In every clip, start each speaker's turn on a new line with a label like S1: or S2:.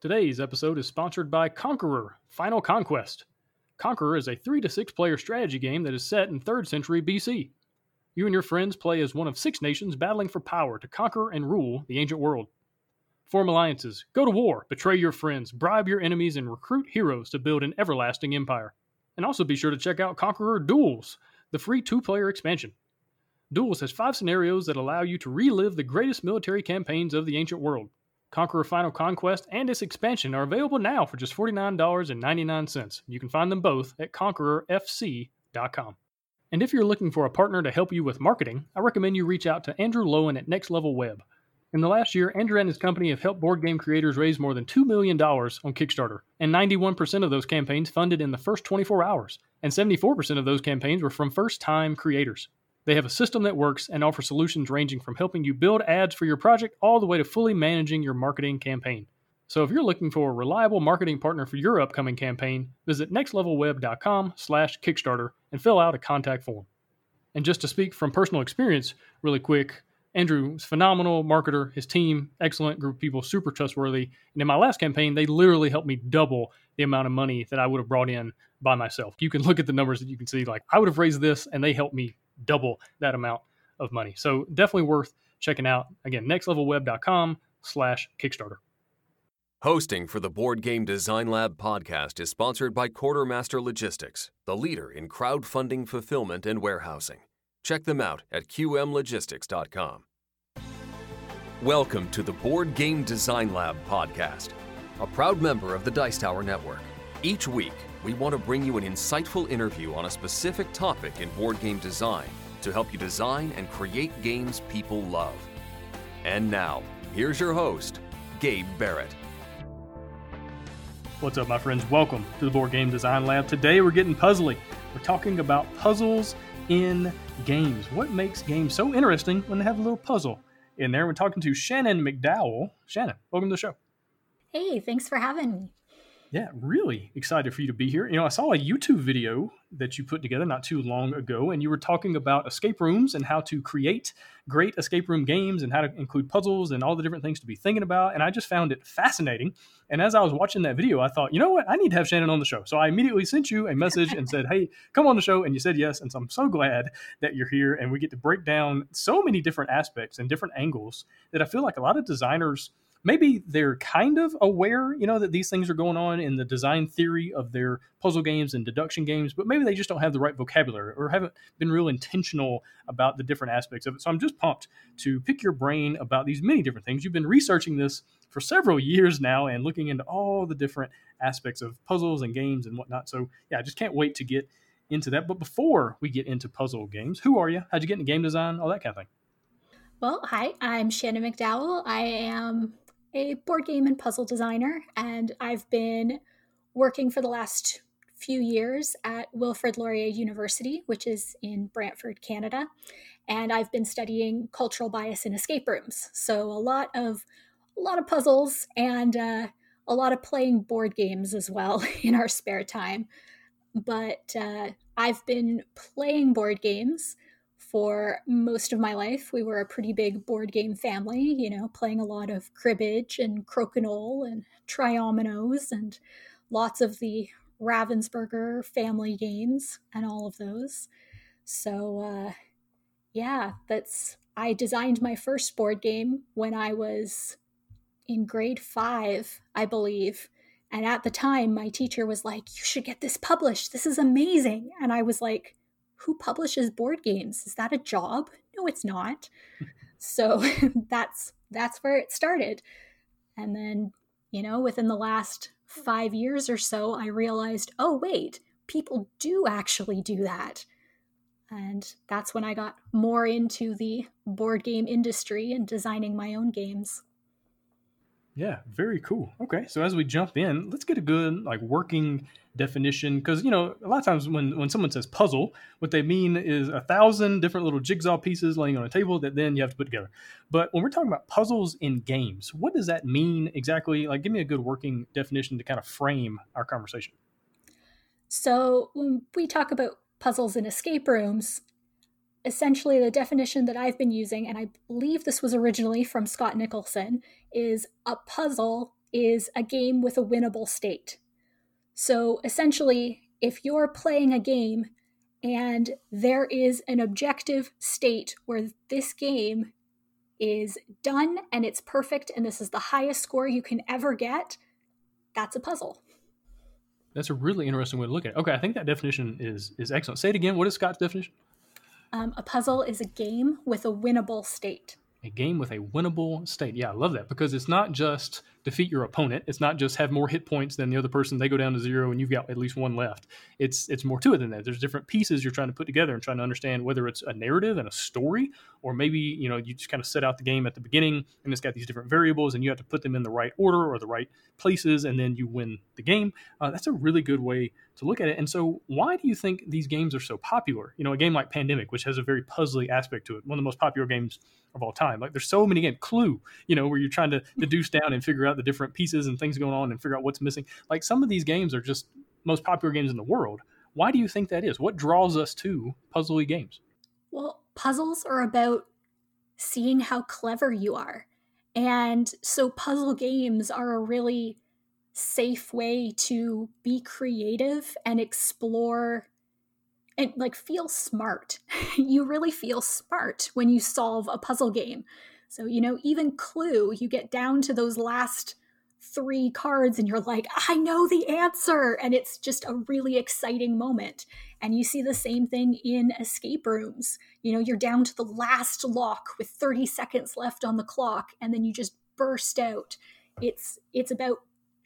S1: Today's episode is sponsored by Conqueror Final Conquest. Conqueror is a 3 to 6 player strategy game that is set in 3rd century BC. You and your friends play as one of six nations battling for power to conquer and rule the ancient world. Form alliances, go to war, betray your friends, bribe your enemies, and recruit heroes to build an everlasting empire. And also be sure to check out Conqueror Duels, the free two player expansion. Duels has five scenarios that allow you to relive the greatest military campaigns of the ancient world. Conqueror Final Conquest and its expansion are available now for just $49.99. You can find them both at conquerorfc.com. And if you're looking for a partner to help you with marketing, I recommend you reach out to Andrew Lowen at Next Level Web. In the last year, Andrew and his company have helped board game creators raise more than $2 million on Kickstarter, and 91% of those campaigns funded in the first 24 hours, and 74% of those campaigns were from first time creators. They have a system that works and offer solutions ranging from helping you build ads for your project all the way to fully managing your marketing campaign. So if you're looking for a reliable marketing partner for your upcoming campaign, visit nextlevelweb.com/kickstarter and fill out a contact form. And just to speak from personal experience really quick, Andrew Andrew's phenomenal marketer, his team, excellent group of people, super trustworthy. And in my last campaign, they literally helped me double the amount of money that I would have brought in by myself. You can look at the numbers that you can see like I would have raised this and they helped me double that amount of money. So definitely worth checking out. Again, nextlevelweb.com slash Kickstarter.
S2: Hosting for the Board Game Design Lab podcast is sponsored by Quartermaster Logistics, the leader in crowdfunding fulfillment and warehousing. Check them out at qmlogistics.com. Welcome to the Board Game Design Lab podcast, a proud member of the Dice Tower Network. Each week, we want to bring you an insightful interview on a specific topic in board game design to help you design and create games people love. And now, here's your host, Gabe Barrett.
S1: What's up, my friends? Welcome to the Board Game Design Lab. Today we're getting puzzly. We're talking about puzzles in games. What makes games so interesting when they have a little puzzle in there? We're talking to Shannon McDowell. Shannon, welcome to the show.
S3: Hey, thanks for having me.
S1: Yeah, really excited for you to be here. You know, I saw a YouTube video that you put together not too long ago, and you were talking about escape rooms and how to create great escape room games and how to include puzzles and all the different things to be thinking about. And I just found it fascinating. And as I was watching that video, I thought, you know what? I need to have Shannon on the show. So I immediately sent you a message and said, hey, come on the show. And you said yes. And so I'm so glad that you're here and we get to break down so many different aspects and different angles that I feel like a lot of designers maybe they're kind of aware, you know, that these things are going on in the design theory of their puzzle games and deduction games, but maybe they just don't have the right vocabulary or haven't been real intentional about the different aspects of it. So I'm just pumped to pick your brain about these many different things. You've been researching this for several years now and looking into all the different aspects of puzzles and games and whatnot. So yeah, I just can't wait to get into that. But before we get into puzzle games, who are you? How'd you get into game design? All that kind of thing.
S3: Well, hi, I'm Shannon McDowell. I am a board game and puzzle designer, and I've been working for the last few years at Wilfrid Laurier University, which is in Brantford, Canada. And I've been studying cultural bias in escape rooms. So a lot of a lot of puzzles and uh, a lot of playing board games as well in our spare time. But uh, I've been playing board games for most of my life. We were a pretty big board game family, you know, playing a lot of cribbage and crokinole and triominoes and lots of the Ravensburger family games and all of those. So, uh, yeah, that's. I designed my first board game when I was in grade five, I believe. And at the time, my teacher was like, You should get this published. This is amazing. And I was like, who publishes board games? Is that a job? No, it's not. so that's that's where it started. And then, you know, within the last 5 years or so, I realized, "Oh, wait, people do actually do that." And that's when I got more into the board game industry and designing my own games.
S1: Yeah, very cool. Okay, so as we jump in, let's get a good like working definition because you know a lot of times when when someone says puzzle, what they mean is a thousand different little jigsaw pieces laying on a table that then you have to put together. But when we're talking about puzzles in games, what does that mean exactly? Like, give me a good working definition to kind of frame our conversation.
S3: So when we talk about puzzles in escape rooms, essentially the definition that I've been using, and I believe this was originally from Scott Nicholson, is a puzzle is a game with a winnable state. So essentially, if you're playing a game and there is an objective state where this game is done and it's perfect and this is the highest score you can ever get, that's a puzzle.
S1: That's a really interesting way to look at it. Okay, I think that definition is is excellent. Say it again. What is Scott's definition?
S3: Um, a puzzle is a game with a winnable state
S1: a game with a winnable state. Yeah, I love that because it's not just defeat your opponent. It's not just have more hit points than the other person. They go down to zero and you've got at least one left. It's it's more to it than that. There's different pieces you're trying to put together and trying to understand whether it's a narrative and a story, or maybe you know you just kind of set out the game at the beginning and it's got these different variables and you have to put them in the right order or the right places and then you win the game. Uh, that's a really good way to look at it. And so, why do you think these games are so popular? You know, a game like Pandemic, which has a very puzzly aspect to it, one of the most popular games of all time. Like, there's so many games. Clue, you know, where you're trying to hmm. deduce down and figure out the different pieces and things going on and figure out what's missing. Like, some of these games are just most popular games in the world. Why do you think that is? What draws us to puzzly games?
S3: Well, puzzles are about seeing how clever you are. And so puzzle games are a really safe way to be creative and explore and like feel smart. you really feel smart when you solve a puzzle game. So, you know, even Clue, you get down to those last three cards and you're like, I know the answer. And it's just a really exciting moment. And you see the same thing in escape rooms. You know, you're down to the last lock with 30 seconds left on the clock, and then you just burst out. It's it's about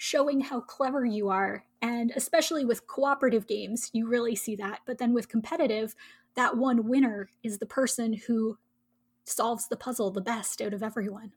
S3: showing how clever you are. And especially with cooperative games, you really see that. But then with competitive, that one winner is the person who solves the puzzle the best out of everyone.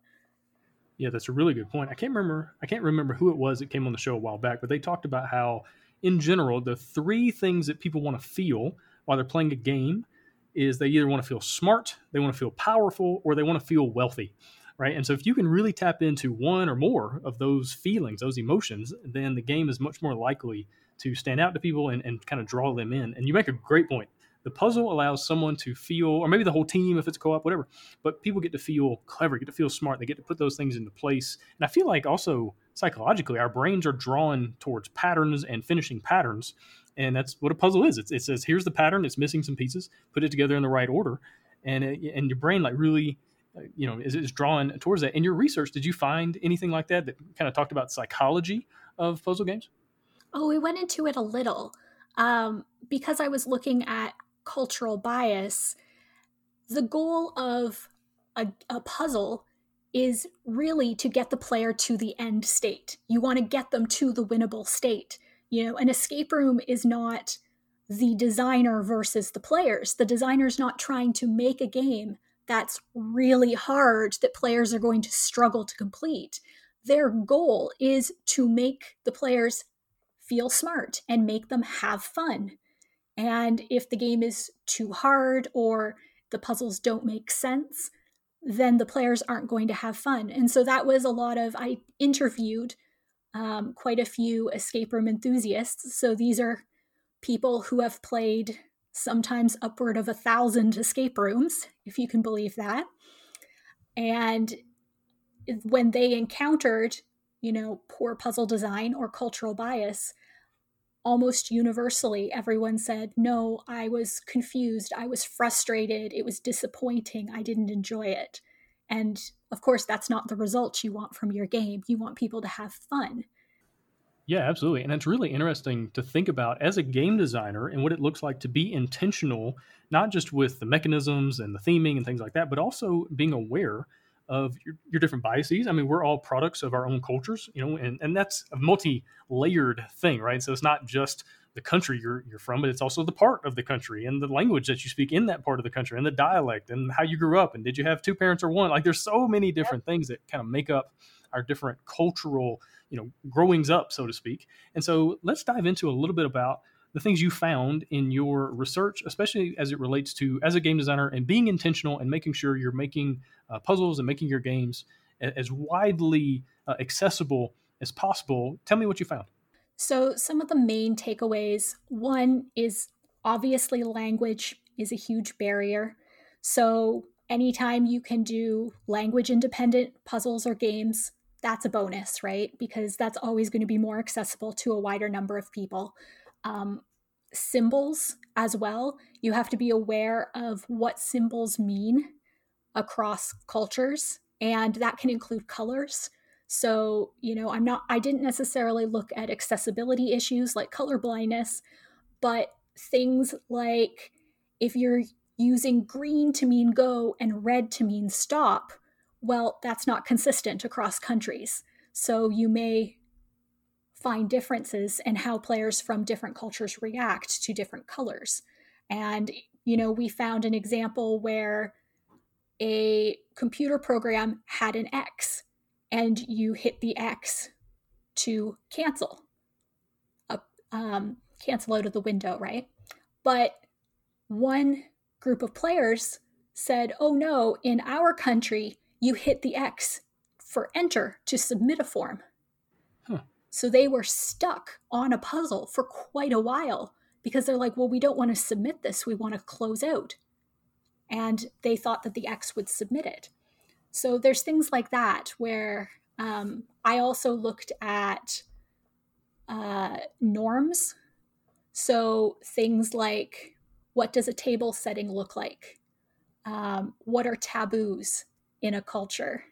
S1: Yeah, that's a really good point. I can't remember I can't remember who it was that came on the show a while back, but they talked about how in general the three things that people want to feel while they're playing a game is they either want to feel smart, they want to feel powerful, or they want to feel wealthy right? And so if you can really tap into one or more of those feelings, those emotions, then the game is much more likely to stand out to people and, and kind of draw them in. And you make a great point. The puzzle allows someone to feel, or maybe the whole team if it's co-op, whatever. But people get to feel clever, get to feel smart. They get to put those things into place. And I feel like also psychologically, our brains are drawn towards patterns and finishing patterns, and that's what a puzzle is. It's, it says here's the pattern. It's missing some pieces. Put it together in the right order, and it, and your brain like really you know is, is drawn towards that. In your research did you find anything like that that kind of talked about psychology of puzzle games?
S3: Oh we went into it a little. Um, because i was looking at cultural bias the goal of a, a puzzle is really to get the player to the end state. You want to get them to the winnable state. You know an escape room is not the designer versus the players. The designer's not trying to make a game that's really hard that players are going to struggle to complete. Their goal is to make the players feel smart and make them have fun. And if the game is too hard or the puzzles don't make sense, then the players aren't going to have fun. And so that was a lot of, I interviewed um, quite a few escape room enthusiasts. So these are people who have played sometimes upward of a thousand escape rooms, if you can believe that. And when they encountered, you know, poor puzzle design or cultural bias, almost universally everyone said, No, I was confused. I was frustrated. It was disappointing. I didn't enjoy it. And of course, that's not the result you want from your game. You want people to have fun.
S1: Yeah, absolutely. And it's really interesting to think about as a game designer and what it looks like to be intentional, not just with the mechanisms and the theming and things like that, but also being aware of your, your different biases. I mean, we're all products of our own cultures, you know, and, and that's a multi layered thing, right? So it's not just the country you're, you're from, but it's also the part of the country and the language that you speak in that part of the country and the dialect and how you grew up and did you have two parents or one? Like there's so many different things that kind of make up our different cultural you know growings up so to speak. And so let's dive into a little bit about the things you found in your research especially as it relates to as a game designer and being intentional and making sure you're making uh, puzzles and making your games as widely uh, accessible as possible. Tell me what you found.
S3: So some of the main takeaways. One is obviously language is a huge barrier. So anytime you can do language independent puzzles or games that's a bonus, right? Because that's always going to be more accessible to a wider number of people. Um, symbols as well, you have to be aware of what symbols mean across cultures, and that can include colors. So, you know, I'm not, I didn't necessarily look at accessibility issues like color blindness, but things like if you're using green to mean go and red to mean stop, well, that's not consistent across countries. So you may find differences in how players from different cultures react to different colors. And, you know, we found an example where a computer program had an X and you hit the X to cancel, uh, um, cancel out of the window, right? But one group of players said, oh no, in our country, you hit the X for enter to submit a form. Huh. So they were stuck on a puzzle for quite a while because they're like, well, we don't want to submit this, we want to close out. And they thought that the X would submit it. So there's things like that where um, I also looked at uh, norms. So things like what does a table setting look like? Um, what are taboos in a culture?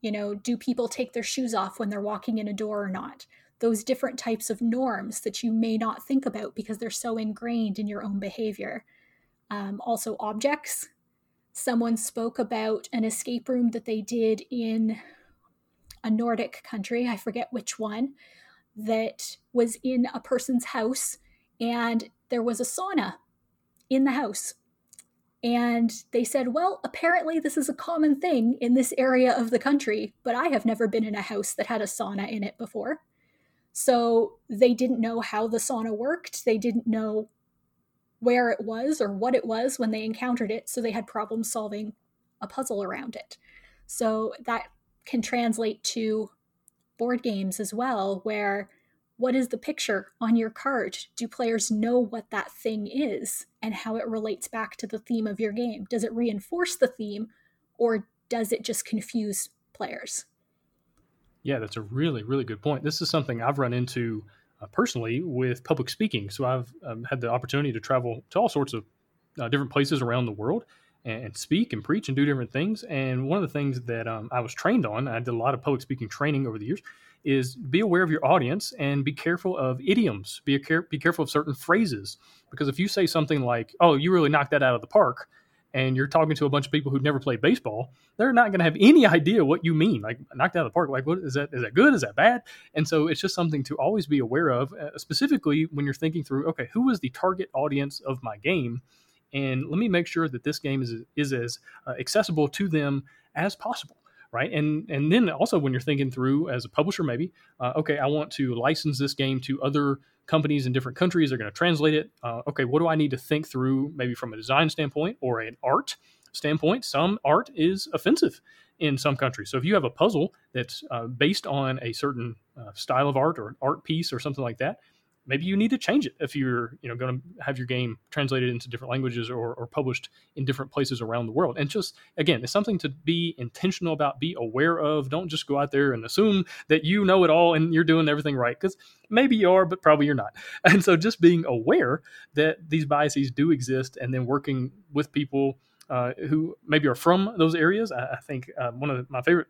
S3: You know, do people take their shoes off when they're walking in a door or not? Those different types of norms that you may not think about because they're so ingrained in your own behavior. Um, also, objects. Someone spoke about an escape room that they did in a Nordic country, I forget which one, that was in a person's house and there was a sauna in the house. And they said, well, apparently this is a common thing in this area of the country, but I have never been in a house that had a sauna in it before. So they didn't know how the sauna worked. They didn't know where it was or what it was when they encountered it. So they had problems solving a puzzle around it. So that can translate to board games as well, where what is the picture on your card? Do players know what that thing is and how it relates back to the theme of your game? Does it reinforce the theme or does it just confuse players?
S1: Yeah, that's a really, really good point. This is something I've run into uh, personally with public speaking. So I've um, had the opportunity to travel to all sorts of uh, different places around the world and, and, speak and preach and do different things. And one of the things that um, I was trained on, I did a lot of public speaking training over the years, is be aware of your audience and be careful of idioms. Be care- be careful of certain phrases because if you say something like, "Oh, you really knocked that out of the park," and you're talking to a bunch of people who've never played baseball, they're not going to have any idea what you mean. Like knocked out of the park. Like what is that? Is that good? Is that bad? And so it's just something to always be aware of, uh, specifically when you're thinking through. Okay, who is the target audience of my game? And let me make sure that this game is is as uh, accessible to them as possible right? And and then also when you're thinking through as a publisher, maybe uh, okay, I want to license this game to other companies in different countries. They're going to translate it. Uh, okay, what do I need to think through, maybe from a design standpoint or an art standpoint? Some art is offensive in some countries. So if you have a puzzle that's uh, based on a certain uh, style of art or an art piece or something like that, maybe you need to change it if you're you know going to have your game translated into different languages or, or published in different places around the world and just again it's something to be intentional about be aware of don't just go out there and assume that you know it all and you're doing everything right because maybe you are but probably you're not and so just being aware that these biases do exist and then working with people uh, who maybe are from those areas. I, I think uh, one of the, my favorite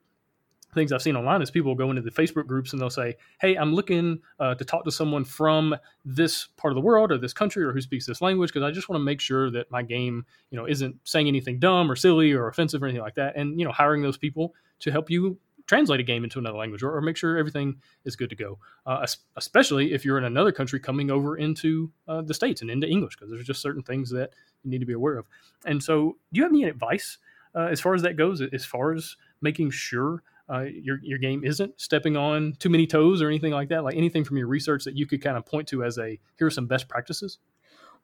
S1: things I've seen online is people go into the Facebook groups and they'll say, "Hey, I'm looking uh, to talk to someone from this part of the world or this country or who speaks this language because I just want to make sure that my game, you know, isn't saying anything dumb or silly or offensive or anything like that." And you know, hiring those people to help you translate a game into another language or, or make sure everything is good to go. Uh, especially if you're in another country coming over into uh, the states and into English because there's just certain things that you need to be aware of. And so, do you have any advice uh, as far as that goes? As far as making sure uh, your your game isn't stepping on too many toes or anything like that? Like anything from your research that you could kind of point to as a here are some best practices?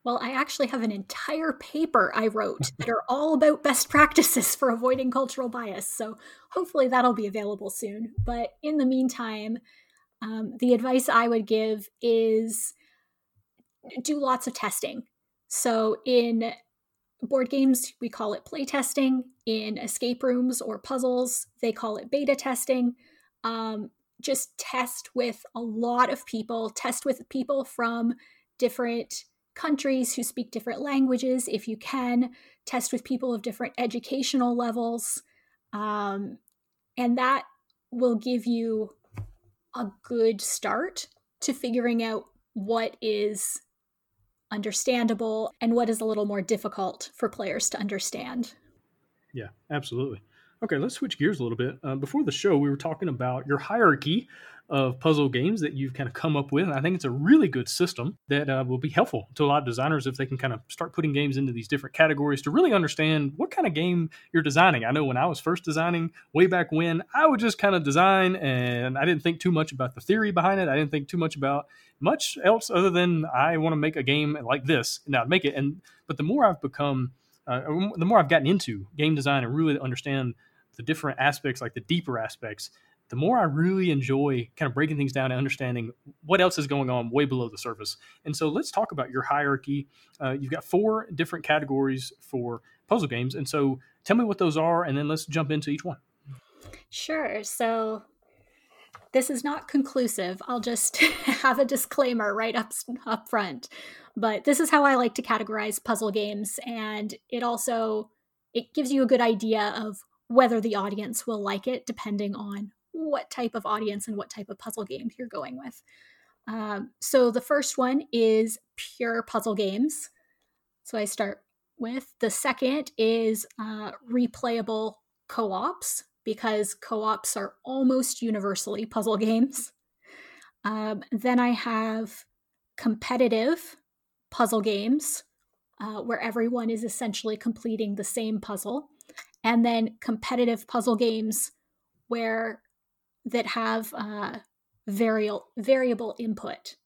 S3: Well, I actually have an entire paper I wrote that are all about best practices for avoiding cultural bias. So hopefully that'll be available soon. But in the meantime, um, the advice I would give is do lots of testing. So in board games, we call it play testing. In escape rooms or puzzles, they call it beta testing. Um, just test with a lot of people, test with people from different countries who speak different languages if you can, test with people of different educational levels. Um, and that will give you a good start to figuring out what is understandable and what is a little more difficult for players to understand.
S1: Yeah, absolutely. Okay, let's switch gears a little bit. Uh, before the show, we were talking about your hierarchy of puzzle games that you've kind of come up with. And I think it's a really good system that uh, will be helpful to a lot of designers if they can kind of start putting games into these different categories to really understand what kind of game you're designing. I know when I was first designing way back when, I would just kind of design and I didn't think too much about the theory behind it. I didn't think too much about much else other than I want to make a game like this and I'd make it. And but the more I've become, uh, the more I've gotten into game design and really understand the different aspects, like the deeper aspects, the more I really enjoy kind of breaking things down and understanding what else is going on way below the surface. And so let's talk about your hierarchy. Uh, you've got four different categories for puzzle games. And so tell me what those are, and then let's jump into each one.
S3: Sure. So this is not conclusive. I'll just have a disclaimer right up up front. But this is how I like to categorize puzzle games and it also it gives you a good idea of whether the audience will like it depending on what type of audience and what type of puzzle game you're going with. Um, so the first one is pure puzzle games. So I start with the second is uh, replayable co-ops because co-ops are almost universally puzzle games. Um, then I have competitive puzzle games uh, where everyone is essentially completing the same puzzle, and then competitive puzzle games where that have uh, variable variable input.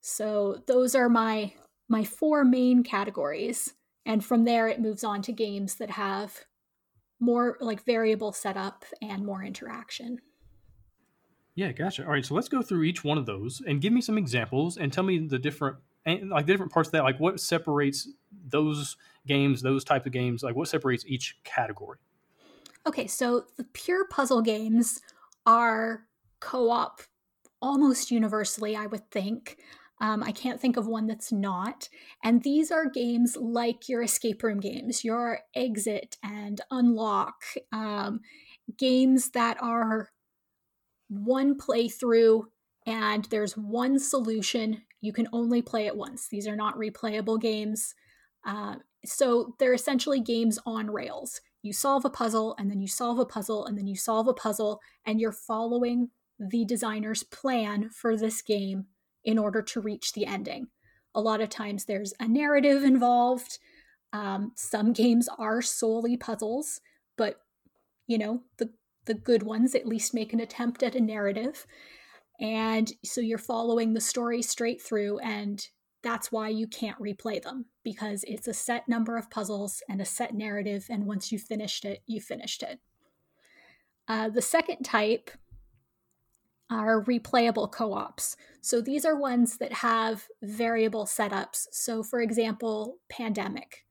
S3: So those are my my four main categories, and from there it moves on to games that have more like variable setup and more interaction.
S1: Yeah, gotcha. All right, so let's go through each one of those and give me some examples and tell me the different and like the different parts of that, like what separates those games, those type of games, like what separates each category.
S3: Okay, so the pure puzzle games are co op almost universally, I would think. Um, I can't think of one that's not. And these are games like your escape room games, your exit and unlock, um, games that are one playthrough and there's one solution. You can only play it once. These are not replayable games. Uh, so they're essentially games on rails you solve a puzzle and then you solve a puzzle and then you solve a puzzle and you're following the designer's plan for this game in order to reach the ending. A lot of times there's a narrative involved. Um, some games are solely puzzles, but you know, the the good ones at least make an attempt at a narrative. And so you're following the story straight through and that's why you can't replay them because it's a set number of puzzles and a set narrative. And once you've finished it, you finished it. Uh, the second type are replayable co ops. So these are ones that have variable setups. So, for example, Pandemic,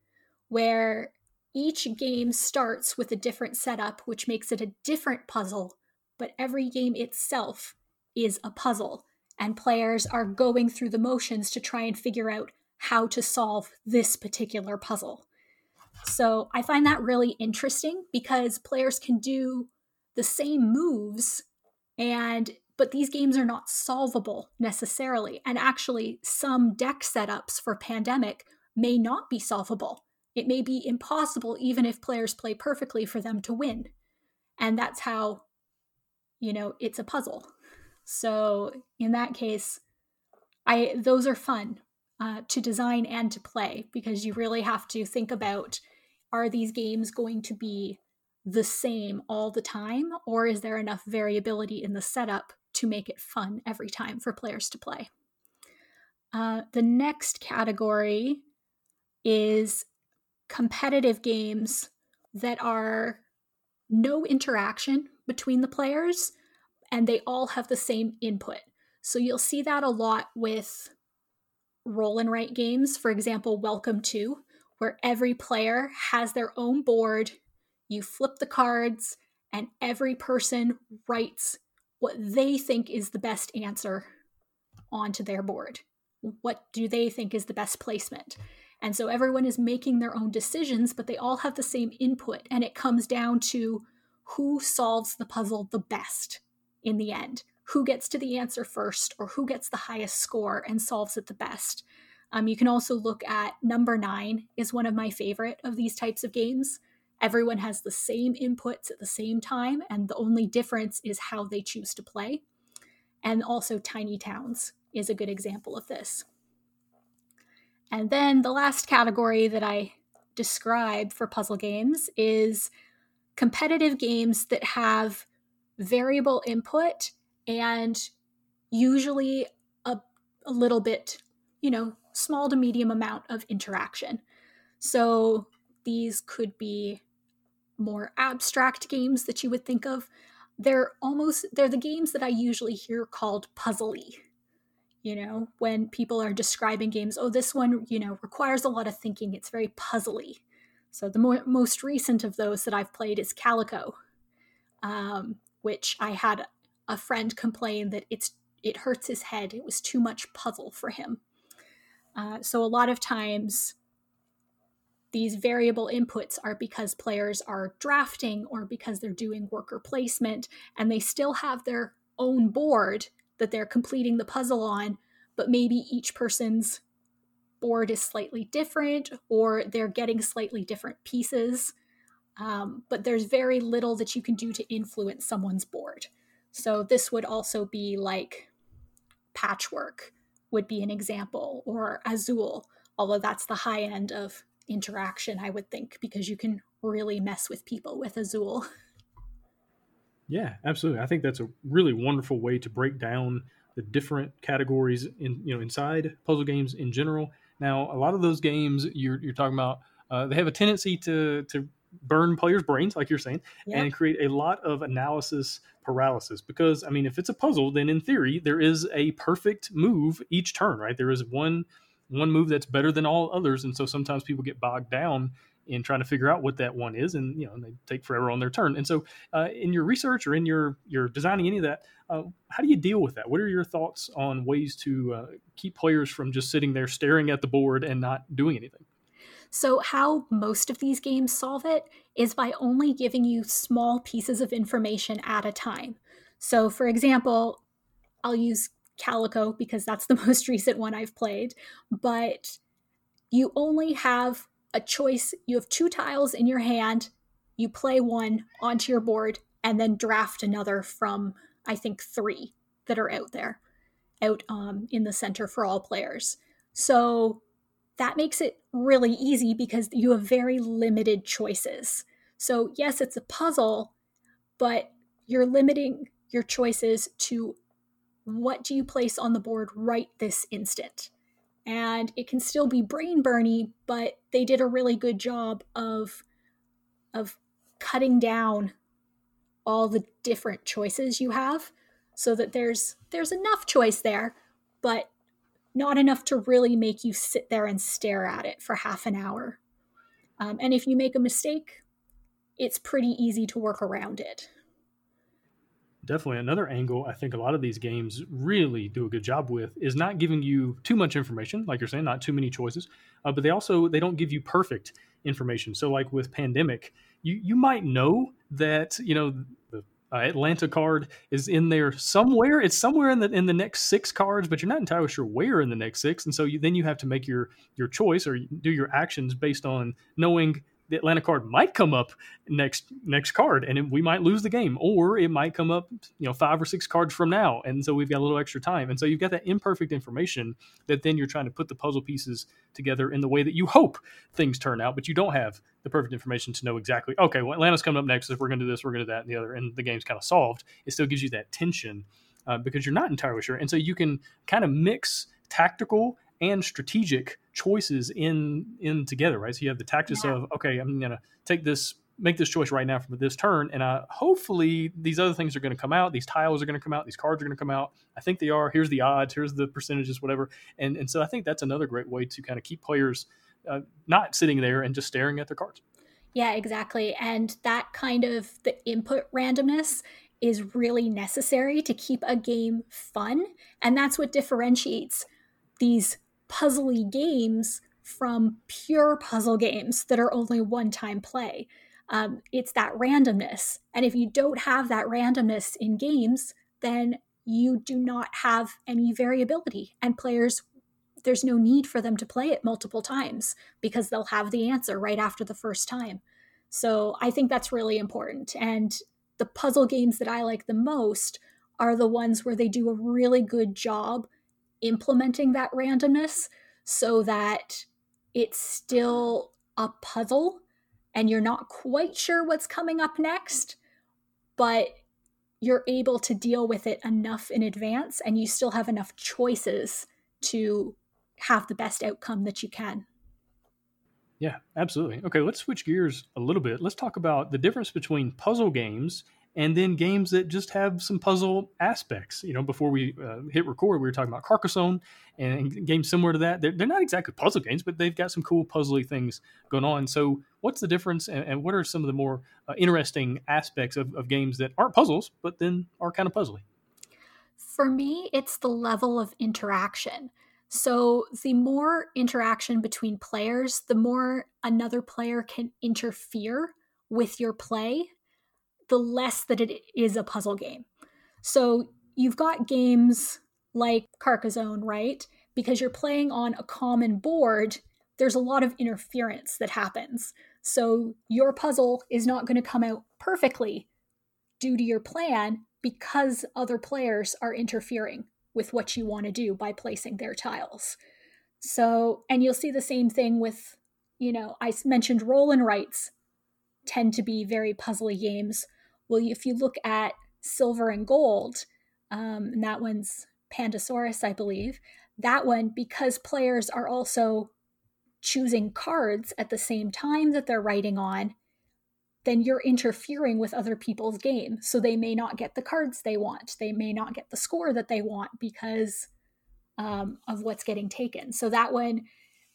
S3: where each game starts with a different setup, which makes it a different puzzle, but every game itself is a puzzle and players are going through the motions to try and figure out how to solve this particular puzzle. So I find that really interesting because players can do the same moves and but these games are not solvable necessarily and actually some deck setups for pandemic may not be solvable. It may be impossible even if players play perfectly for them to win. And that's how you know, it's a puzzle. So in that case, I those are fun uh, to design and to play because you really have to think about are these games going to be the same all the time or is there enough variability in the setup to make it fun every time for players to play uh, the next category is competitive games that are no interaction between the players and they all have the same input. So you'll see that a lot with roll and write games. For example, Welcome to, where every player has their own board. You flip the cards, and every person writes what they think is the best answer onto their board. What do they think is the best placement? And so everyone is making their own decisions, but they all have the same input. And it comes down to who solves the puzzle the best in the end, who gets to the answer first, or who gets the highest score and solves it the best. Um, you can also look at number nine, is one of my favorite of these types of games. Everyone has the same inputs at the same time, and the only difference is how they choose to play. And also, Tiny Towns is a good example of this. And then the last category that I describe for puzzle games is competitive games that have variable input and usually a, a little bit, you know, small to medium amount of interaction. So these could be more abstract games that you would think of. They're almost they're the games that I usually hear called puzzly. You know, when people are describing games, oh, this one, you know, requires a lot of thinking. It's very puzzly. So the more, most recent of those that I've played is Calico, um, which I had a friend complain that it's it hurts his head. It was too much puzzle for him. Uh, so a lot of times these variable inputs are because players are drafting or because they're doing worker placement and they still have their own board that they're completing the puzzle on, but maybe each person's board is slightly different or they're getting slightly different pieces. Um, but there's very little that you can do to influence someone's board. So this would also be like patchwork would be an example or Azul, although that's the high end of interaction, I would think, because you can really mess with people with Azul.
S1: Yeah, absolutely. I think that's a really wonderful way to break down the different categories in you know inside puzzle games in general. Now, a lot of those games you're, you're talking about, uh, they have a tendency to to burn players' brains, like you're saying, yep. and create a lot of analysis paralysis. Because I mean, if it's a puzzle, then in theory there is a perfect move each turn, right? There is one one move that's better than all others, and so sometimes people get bogged down in trying to figure out what that one is, and you know they take forever on their turn. And so, uh, in your research or in your your designing any of that, uh, how do you deal with that? What are your thoughts on ways to uh, keep players from just sitting there staring at the board and not doing anything?
S3: So, how most of these games solve it is by only giving you small pieces of information at a time. So, for example, I'll use Calico because that's the most recent one I've played, but you only have a choice. You have two tiles in your hand, you play one onto your board, and then draft another from, I think, three that are out there, out um, in the center for all players. So that makes it really easy because you have very limited choices. So, yes, it's a puzzle, but you're limiting your choices to what do you place on the board right this instant? And it can still be brain burny, but they did a really good job of of cutting down all the different choices you have so that there's there's enough choice there, but not enough to really make you sit there and stare at it for half an hour. Um, and if you make a mistake, it's pretty easy to work around it
S1: definitely another angle I think a lot of these games really do a good job with is not giving you too much information, like you're saying, not too many choices, uh, but they also they don't give you perfect information. So like with Pandemic, you you might know that you know the uh, Atlanta card is in there somewhere. It's somewhere in the in the next six cards, but you're not entirely sure where in the next six, and so you, then you have to make your your choice or do your actions based on knowing the Atlanta card might come up next next card, and it, we might lose the game, or it might come up, you know, five or six cards from now, and so we've got a little extra time, and so you've got that imperfect information that then you're trying to put the puzzle pieces together in the way that you hope things turn out, but you don't have the perfect information to know exactly. Okay, well, Atlanta's coming up next. If we're going to do this, we're going to do that and the other, and the game's kind of solved. It still gives you that tension uh, because you're not entirely sure, and so you can kind of mix tactical and strategic choices in in together, right? So you have the tactics yeah. of okay, I'm gonna take this, make this choice right now for this turn, and uh, hopefully these other things are going to come out. These tiles are going to come out. These cards are going to come out. I think they are. Here's the odds. Here's the percentages, whatever. And and so I think that's another great way to kind of keep players uh, not sitting there and just staring at their cards.
S3: Yeah, exactly. And that kind of the input randomness is really necessary to keep a game fun. And that's what differentiates these puzzly games from pure puzzle games that are only one time play. Um, it's that randomness. And if you don't have that randomness in games, then you do not have any variability. And players, there's no need for them to play it multiple times because they'll have the answer right after the first time. So I think that's really important. And the puzzle games that I like the most are the ones where they do a really good job implementing that randomness so that it's still a puzzle and you're not quite sure what's coming up next, but you're able to deal with it enough in advance and you still have enough choices to have the best outcome that you can.
S1: Yeah, absolutely. Okay, let's switch gears a little bit. Let's talk about the difference between puzzle games and then games that just have some puzzle aspects. You know, before we uh, hit record, we were talking about Carcassonne and games similar to that. They're, they're, not exactly puzzle games, but they've got some cool puzzly things going on. So, what's the difference, and, and what are some of the more uh, interesting aspects of, of games that aren't puzzles, but then are kind of puzzly?
S3: For me, it's the level of interaction. So, the more interaction between players, the more another player can interfere with your play the less that it is a puzzle game. So you've got games like Carcassonne, right? Because you're playing on a common board, there's a lot of interference that happens. So your puzzle is not going to come out perfectly due to your plan because other players are interfering with what you want to do by placing their tiles. So, and you'll see the same thing with, you know, I mentioned roll and writes tend to be very puzzly games well, if you look at silver and gold, um, and that one's Pandasaurus, I believe, that one, because players are also choosing cards at the same time that they're writing on, then you're interfering with other people's game. So they may not get the cards they want. They may not get the score that they want because um, of what's getting taken. So that one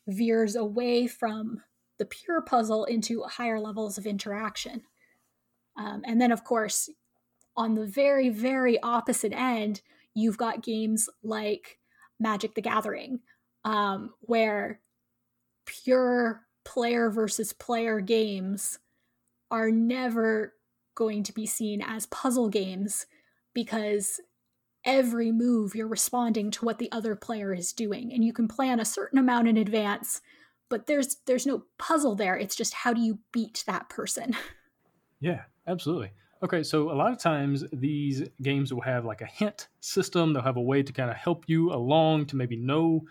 S3: veers away from the pure puzzle into higher levels of interaction. Um, and then, of course, on the very, very opposite end, you've got games like Magic the Gathering, um, where pure player versus player games are never going to be seen as puzzle games because every move you're responding to what the other player is doing and you can plan a certain amount in advance but there's there's no puzzle there. It's just how do you beat that person?
S1: Yeah Absolutely. Okay, so a lot of times these games will have like a hint system. They'll have a way to kind of help you along to maybe know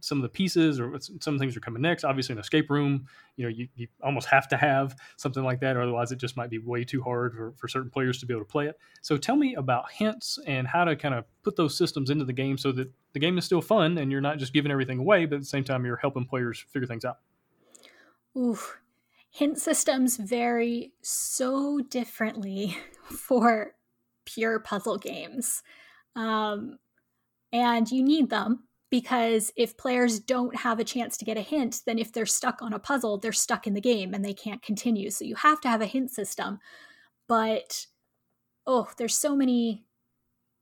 S1: some of the pieces or some things are coming next. Obviously, an escape room, you know, you, you almost have to have something like that, or otherwise it just might be way too hard for, for certain players to be able to play it. So tell me about hints and how to kind of put those systems into the game so that the game is still fun and you're not just giving everything away, but at the same time you're helping players figure things out.
S3: Oof, hint systems vary so differently for pure puzzle games. Um, and you need them because if players don't have a chance to get a hint, then if they're stuck on a puzzle, they're stuck in the game and they can't continue. So you have to have a hint system. But oh, there's so many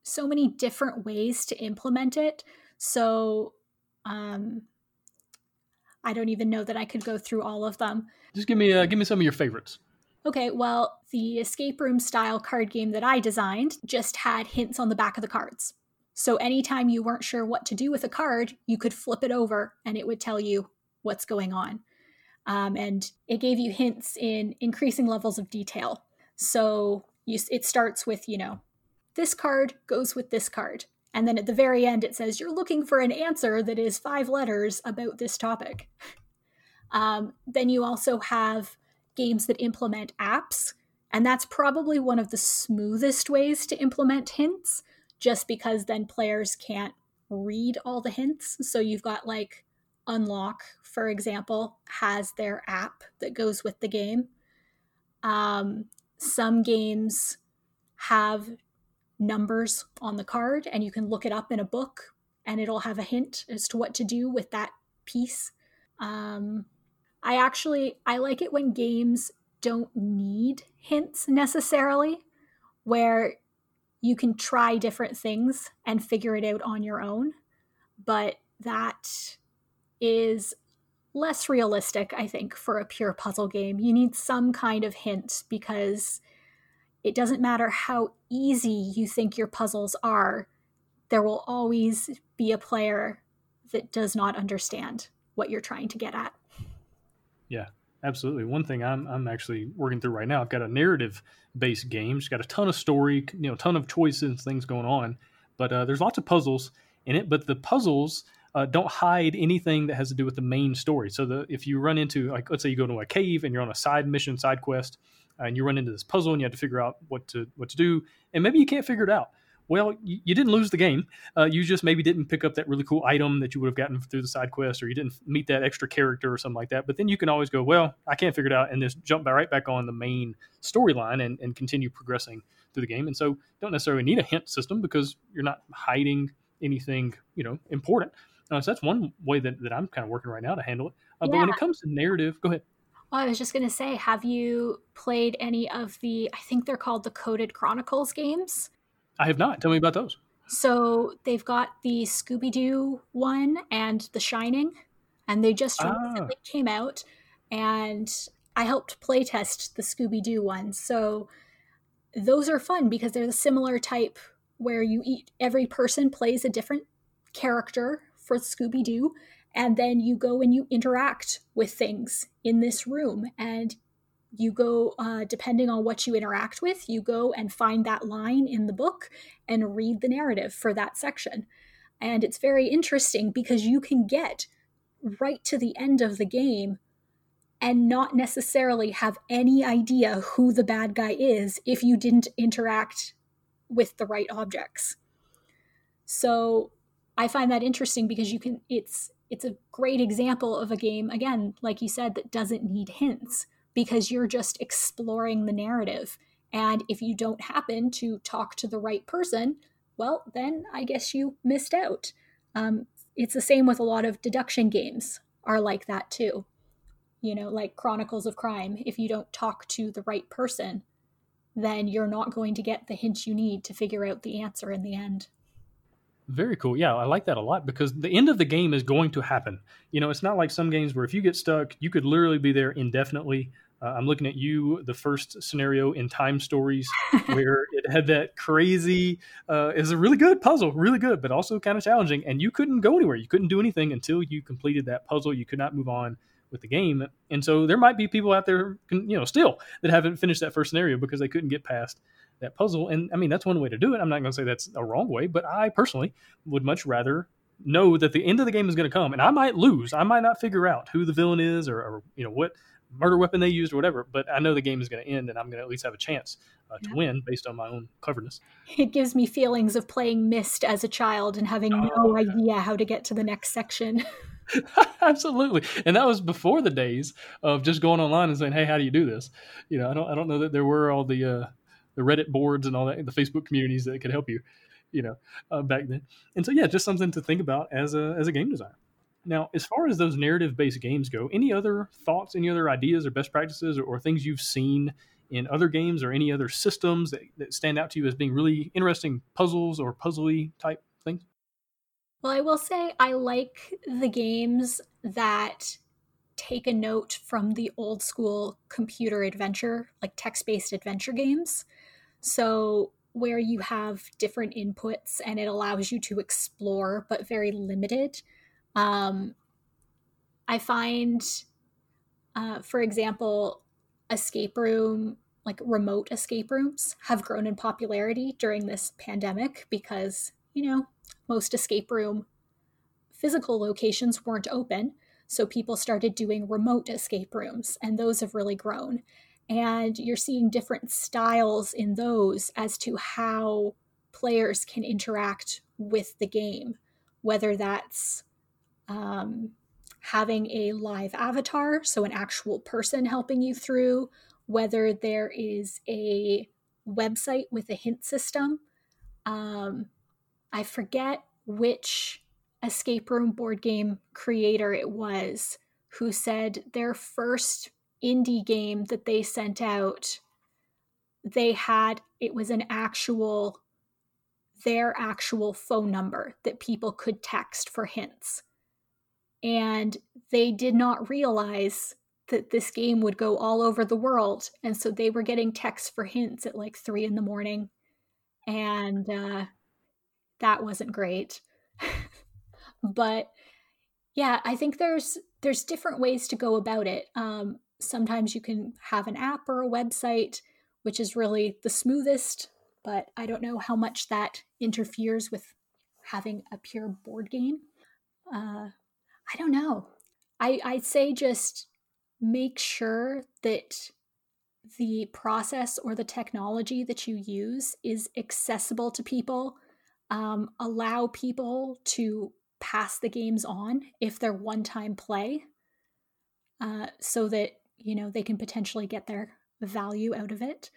S3: so many different ways to implement it. So um I don't even know that I could go through all of them.
S1: Just give me uh, give me some of your favorites.
S3: Okay, well, the escape room style card game that I designed just had hints on the back of the cards. So anytime you weren't sure what to do with a card, you could flip it over and it would tell you what's going on. Um, and it gave you hints in increasing levels of detail. So you, it starts with, you know, this card goes with this card. And then at the very end, it says, You're looking for an answer that is five letters about this topic. Um, then you also have games that implement apps. And that's probably one of the smoothest ways to implement hints, just because then players can't read all the hints. So you've got like Unlock, for example, has their app that goes with the game. Um, some games have numbers on the card and you can look it up in a book and it'll have a hint as to what to do with that piece. Um, I actually I like it when games don't need hints necessarily, where you can try different things and figure it out on your own. But that is less realistic, I think, for a pure puzzle game. You need some kind of hint because it doesn't matter how easy you think your puzzles are, there will always be a player that does not understand what you're trying to get at.
S1: Yeah, absolutely. One thing I'm I'm actually working through right now. I've got a narrative based game. It's got a ton of story, you know, ton of choices, things going on. But uh, there's lots of puzzles in it. But the puzzles uh, don't hide anything that has to do with the main story. So the if you run into like let's say you go to a cave and you're on a side mission, side quest, and you run into this puzzle and you have to figure out what to what to do, and maybe you can't figure it out well, you, you didn't lose the game. Uh, you just maybe didn't pick up that really cool item that you would have gotten through the side quest, or you didn't meet that extra character or something like that. But then you can always go, well, I can't figure it out, and just jump right back on the main storyline and, and continue progressing through the game. And so, don't necessarily need a hint system because you're not hiding anything, you know, important. Uh, so that's one way that, that I'm kind of working right now to handle it. Uh, yeah. But when it comes to narrative, go ahead.
S3: Well, I was just going to say, have you played any of the, I think they're called the Coded Chronicles games?
S1: I have not. Tell me about those.
S3: So they've got the Scooby Doo one and The Shining, and they just ah. recently came out. And I helped playtest the Scooby Doo one. So those are fun because they're the similar type where you eat every person plays a different character for Scooby Doo, and then you go and you interact with things in this room. And you go uh, depending on what you interact with you go and find that line in the book and read the narrative for that section. And it's very interesting because you can get right to the end of the game and not necessarily have any idea who the bad guy is if you didn't interact with the right objects. So i find that interesting because you can it's it's a great example of a game again like you said that doesn't need hints because you're just exploring the narrative. And if you don't happen to talk to the right person, well, then I guess you missed out. Um, it's the same with a lot of deduction games, are like that too. You know, like Chronicles of Crime. If you don't talk to the right person, then you're not going to get the hint you need to figure out the answer in the end.
S1: Very cool. Yeah, I like that a lot because the end of the game is going to happen. You know, it's not like some games where if you get stuck, you could literally be there indefinitely. Uh, I'm looking at you, the first scenario in Time Stories, where it had that crazy, uh, is a really good puzzle, really good, but also kind of challenging. And you couldn't go anywhere. You couldn't do anything until you completed that puzzle. You could not move on with the game. And so there might be people out there, you know, still that haven't finished that first scenario because they couldn't get past that puzzle. And I mean, that's one way to do it. I'm not going to say that's a wrong way, but I personally would much rather know that the end of the game is going to come and I might lose. I might not figure out who the villain is or, or you know, what murder weapon they used or whatever, but I know the game is going to end and I'm going to at least have a chance uh, to yeah. win based on my own cleverness.
S3: It gives me feelings of playing Myst as a child and having oh, no idea how to get to the next section.
S1: Absolutely. And that was before the days of just going online and saying, "Hey, how do you do this?" You know, I don't I don't know that there were all the uh, the Reddit boards and all that, the Facebook communities that could help you, you know, uh, back then. And so, yeah, just something to think about as a as a game designer. Now, as far as those narrative based games go, any other thoughts, any other ideas or best practices or, or, things you've seen in other games or any other systems that, that stand out to you as being really interesting puzzles or puzzly type things?
S3: Well, I will say I like the games that take a note from the old school computer adventure, like text based adventure games. So, where you have different inputs and it allows you to explore, but very limited. Um, I find, uh, for example, escape room, like remote escape rooms, have grown in popularity during this pandemic because, you know, most escape room physical locations weren't open. So people started doing remote escape rooms, and those have really grown and you're seeing different styles in those as to how players can interact with the game, whether that's um, having a live avatar, so an actual person helping you through, whether there is a website with a hint system. Um, I forget which escape room board game creator it was who said their first indie game that they sent out, they had it was an actual their actual phone number that people could text for hints. And they did not realize that this game would go all over the world. And so they were getting texts for hints at like three in the morning. And uh, that wasn't great. but yeah, I think there's there's different ways to go about it. Um, sometimes you can have an app or a website, which is really the smoothest but I don't know how much that interferes with having a pure board game. Uh, I don't know. I, I'd say just make sure that the process or the technology that you use is accessible to people. Um, allow people to pass the games on if they're one time play uh, so that you know they can potentially get their value out of it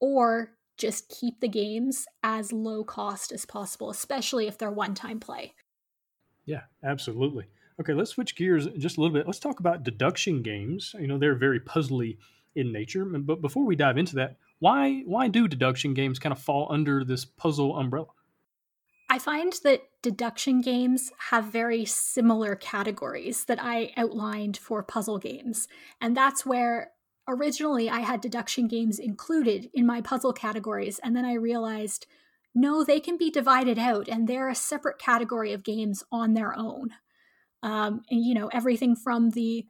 S3: or just keep the games as low cost as possible, especially if they're one time play.
S1: Yeah, absolutely. Okay, let's switch gears just a little bit. Let's talk about deduction games. You know, they're very puzzly in nature. But before we dive into that, why why do deduction games kind of fall under this puzzle umbrella?
S3: I find that deduction games have very similar categories that I outlined for puzzle games. And that's where originally I had deduction games included in my puzzle categories, and then I realized no, they can be divided out and they're a separate category of games on their own. Um, and, you know, everything from the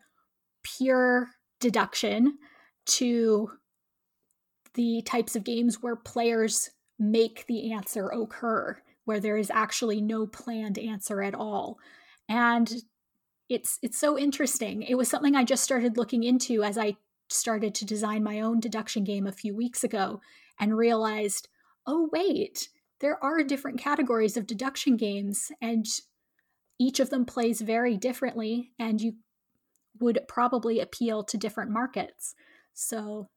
S3: pure deduction to the types of games where players make the answer occur, where there is actually no planned answer at all. And it's it's so interesting. It was something I just started looking into as I started to design my own deduction game a few weeks ago and realized, oh, wait, there are different categories of deduction games, and each of them plays very differently, and you would probably appeal to different markets. So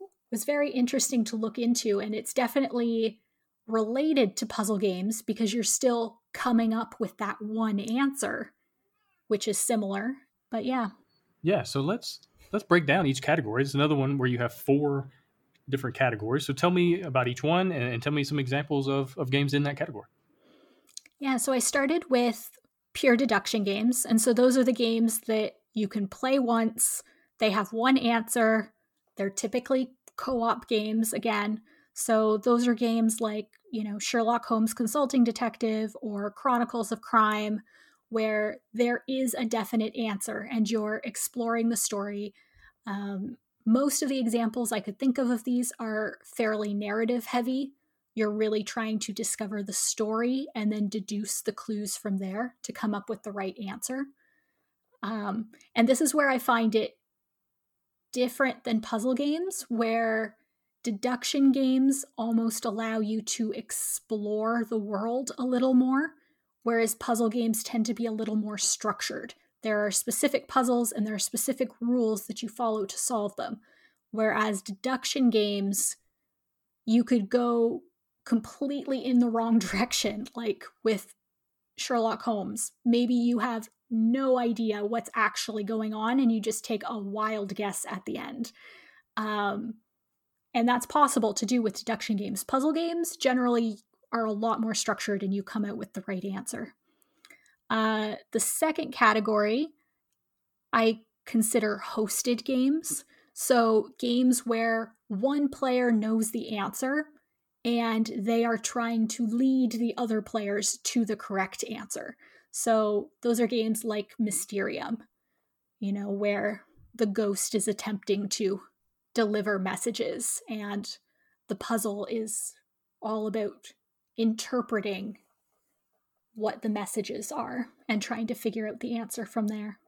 S3: it was very interesting to look into, and it's definitely related to puzzle games because you're still coming up with that one answer, which is similar. But yeah.
S1: Yeah, so let's let's break down each category. It's another one where you have four different categories. So tell me about each one and, and tell me some examples of, of games in that category.
S3: Yeah, so I started with pure deduction games. And so those are the games that you can play once, they have one answer, they're typically co op games again. So those are games like, you know, Sherlock Holmes Consulting Detective or Chronicles of Crime, where there is a definite answer and you're exploring the story um, most of the examples I could think of of these are fairly narrative heavy. You're really trying to discover the story and then deduce the clues from there to come up with the right answer. Um, and this is where I find it different than puzzle games, where deduction games almost allow you to explore the world a little more, whereas puzzle games tend to be a little more structured. There are specific puzzles and there are specific rules that you follow to solve them. Whereas deduction games, you could go completely in the wrong direction, like with Sherlock Holmes. Maybe you have no idea what's actually going on and you just take a wild guess at the end. Um, and that's possible to do with deduction games. Puzzle games generally are a lot more structured and you come out with the right answer. Uh, the second category I consider hosted games. So, games where one player knows the answer and they are trying to lead the other players to the correct answer. So, those are games like Mysterium, you know, where the ghost is attempting to deliver messages and the puzzle is all about interpreting what the messages are and trying to figure out the answer from there.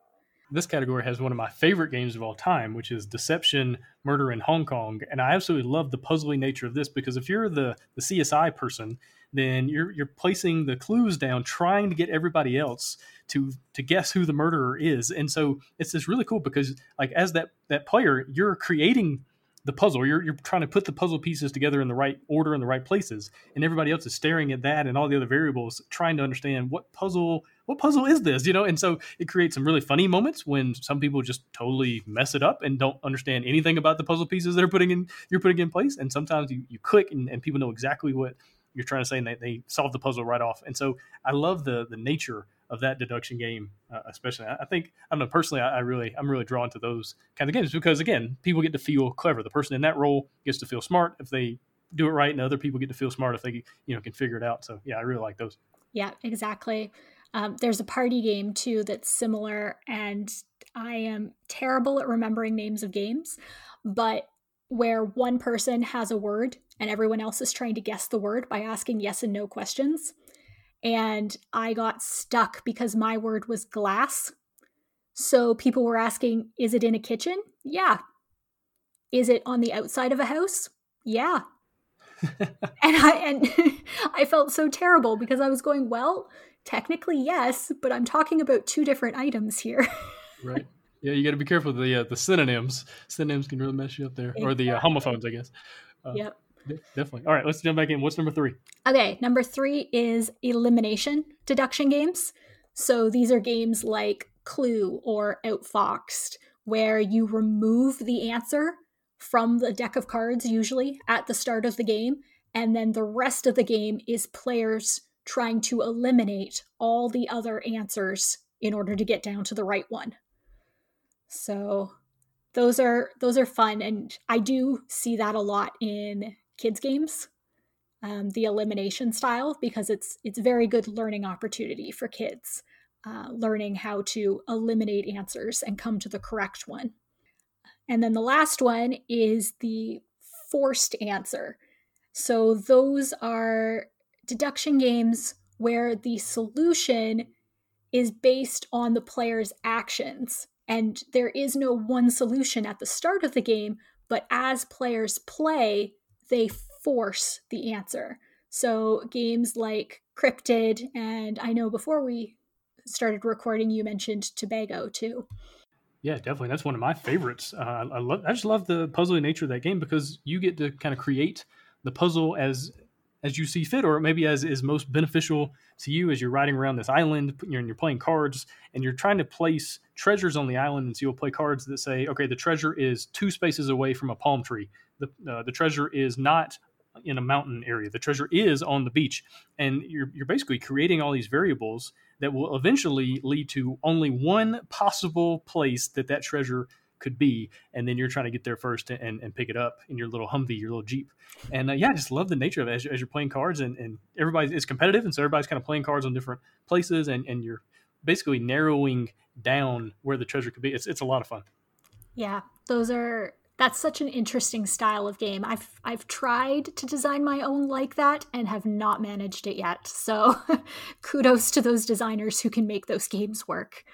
S1: This category has one of my favorite games of all time, which is Deception Murder in Hong Kong. And I absolutely love the puzzling nature of this because if you're the, the CSI person, then you're you're placing the clues down, trying to get everybody else to to guess who the murderer is. And so it's just really cool because like as that that player, you're creating the puzzle. You're, you're trying to put the puzzle pieces together in the right order in the right places, and everybody else is staring at that and all the other variables, trying to understand what puzzle what puzzle is this, you know? And so it creates some really funny moments when some people just totally mess it up and don't understand anything about the puzzle pieces that are putting in you're putting in place. And sometimes you, you click and, and people know exactly what you're trying to say and they, they solve the puzzle right off. And so I love the the nature of that deduction game, uh, especially. I, I think I don't know personally. I, I, really I'm really drawn to those kind of games because again, people get to feel clever. The person in that role gets to feel smart if they do it right, and other people get to feel smart if they you know can figure it out. So yeah, I really like those.
S3: Yeah, exactly. Um, there's a party game too that's similar, and I am terrible at remembering names of games, but where one person has a word and everyone else is trying to guess the word by asking yes and no questions and I got stuck because my word was glass. So people were asking, is it in a kitchen? Yeah. Is it on the outside of a house? Yeah. and I and I felt so terrible because I was going, well, technically yes, but I'm talking about two different items here.
S1: right. Yeah, you got to be careful of the uh, the synonyms. Synonyms can really mess you up there, exactly. or the uh, homophones, I guess.
S3: Uh, yep.
S1: Definitely. All right, let's jump back in. What's number three?
S3: Okay, number three is elimination deduction games. So these are games like Clue or Outfoxed, where you remove the answer from the deck of cards, usually at the start of the game, and then the rest of the game is players trying to eliminate all the other answers in order to get down to the right one. So those are those are fun and I do see that a lot in kids games um, the elimination style because it's it's very good learning opportunity for kids uh, learning how to eliminate answers and come to the correct one. And then the last one is the forced answer. So those are deduction games where the solution is based on the player's actions. And there is no one solution at the start of the game but as players play they force the answer. So games like Cryptid, and I know before we started recording, you mentioned Tobago too.
S1: Yeah, definitely. That's one of my favorites. Uh, I love. I just love the puzzling nature of that game because you get to kind of create the puzzle as as you see fit, or maybe as is most beneficial to you as you're riding around this island. You're, and you're playing cards, and you're trying to place treasures on the island. And so you'll play cards that say, okay, the treasure is two spaces away from a palm tree the uh, the treasure is not in a mountain area. The treasure is on the beach, and you're you're basically creating all these variables that will eventually lead to only one possible place that that treasure could be, and then you're trying to get there first and, and pick it up in your little Humvee, your little Jeep. And uh, yeah, I just love the nature of it as, as you're playing cards, and, and everybody is competitive, and so everybody's kind of playing cards on different places, and, and you're basically narrowing down where the treasure could be. It's it's a lot of fun.
S3: Yeah, those are that's such an interesting style of game. I've I've tried to design my own like that and have not managed it yet. So kudos to those designers who can make those games work.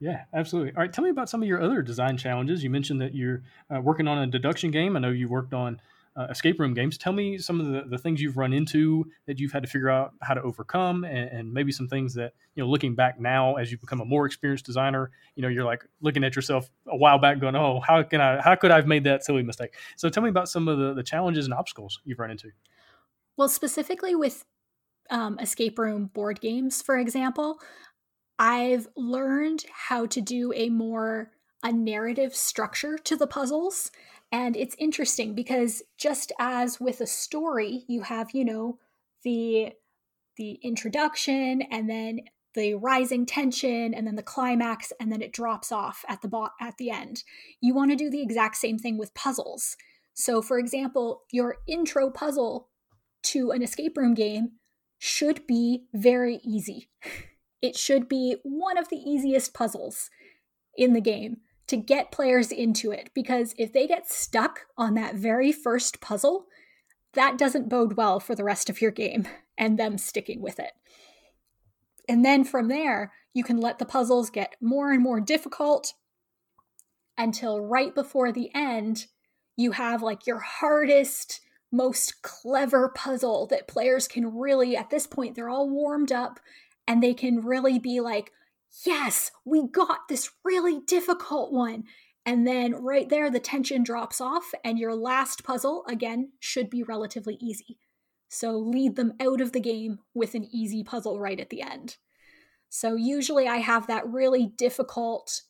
S1: Yeah, absolutely. All right, tell me about some of your other design challenges. You mentioned that you're uh, working on a deduction game. I know you worked on uh, escape room games. Tell me some of the, the things you've run into that you've had to figure out how to overcome, and, and, maybe some things that you know, looking back now as you become a more experienced designer, you know, you're like looking at yourself a while back, going, "Oh, how can I? How could I have made that silly mistake?" So, tell me about some of the, the challenges and obstacles you've run into.
S3: Well, specifically with um, escape room board games, for example, I've learned how to do a more a narrative structure to the puzzles and it's interesting because just as with a story, you have, you know, the the introduction and then the rising tension and then the climax and then it drops off at the bo- at the end. You want to do the exact same thing with puzzles. So for example, your intro puzzle to an escape room game should be very easy. It should be one of the easiest puzzles in the game to get players into it because if they get stuck on that very first puzzle, that doesn't bode well for the rest of your game and them sticking with it. And then from there, you can let the puzzles get more and more difficult until right before the end, you have like your hardest, most clever puzzle that players can really, at this point, they're all warmed up and they can really be like, yes, we got this really difficult one. And then right there, the tension drops off, and your last puzzle, again, should be relatively easy. So lead them out of the game with an easy puzzle right at the end. So usually I have that really difficult,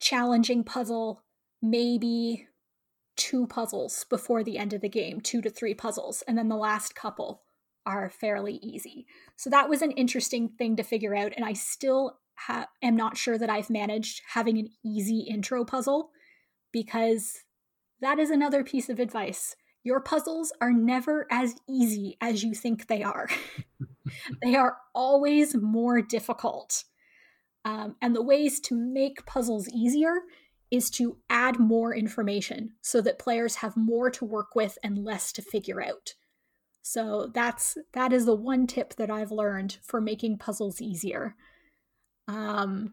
S3: challenging puzzle, maybe two puzzles before the end of the game, two to three puzzles, and then the last couple are fairly easy. So that was an interesting thing to figure out, and I still ha- am not sure that I've managed having an easy intro puzzle because that is another piece of advice. Your puzzles are never as easy as you think they are. they are always more difficult. Um, and the ways to make puzzles easier is to add more information so that players have more to work with and less to figure out. So that's that is the one tip that I've learned for making puzzles easier. Um,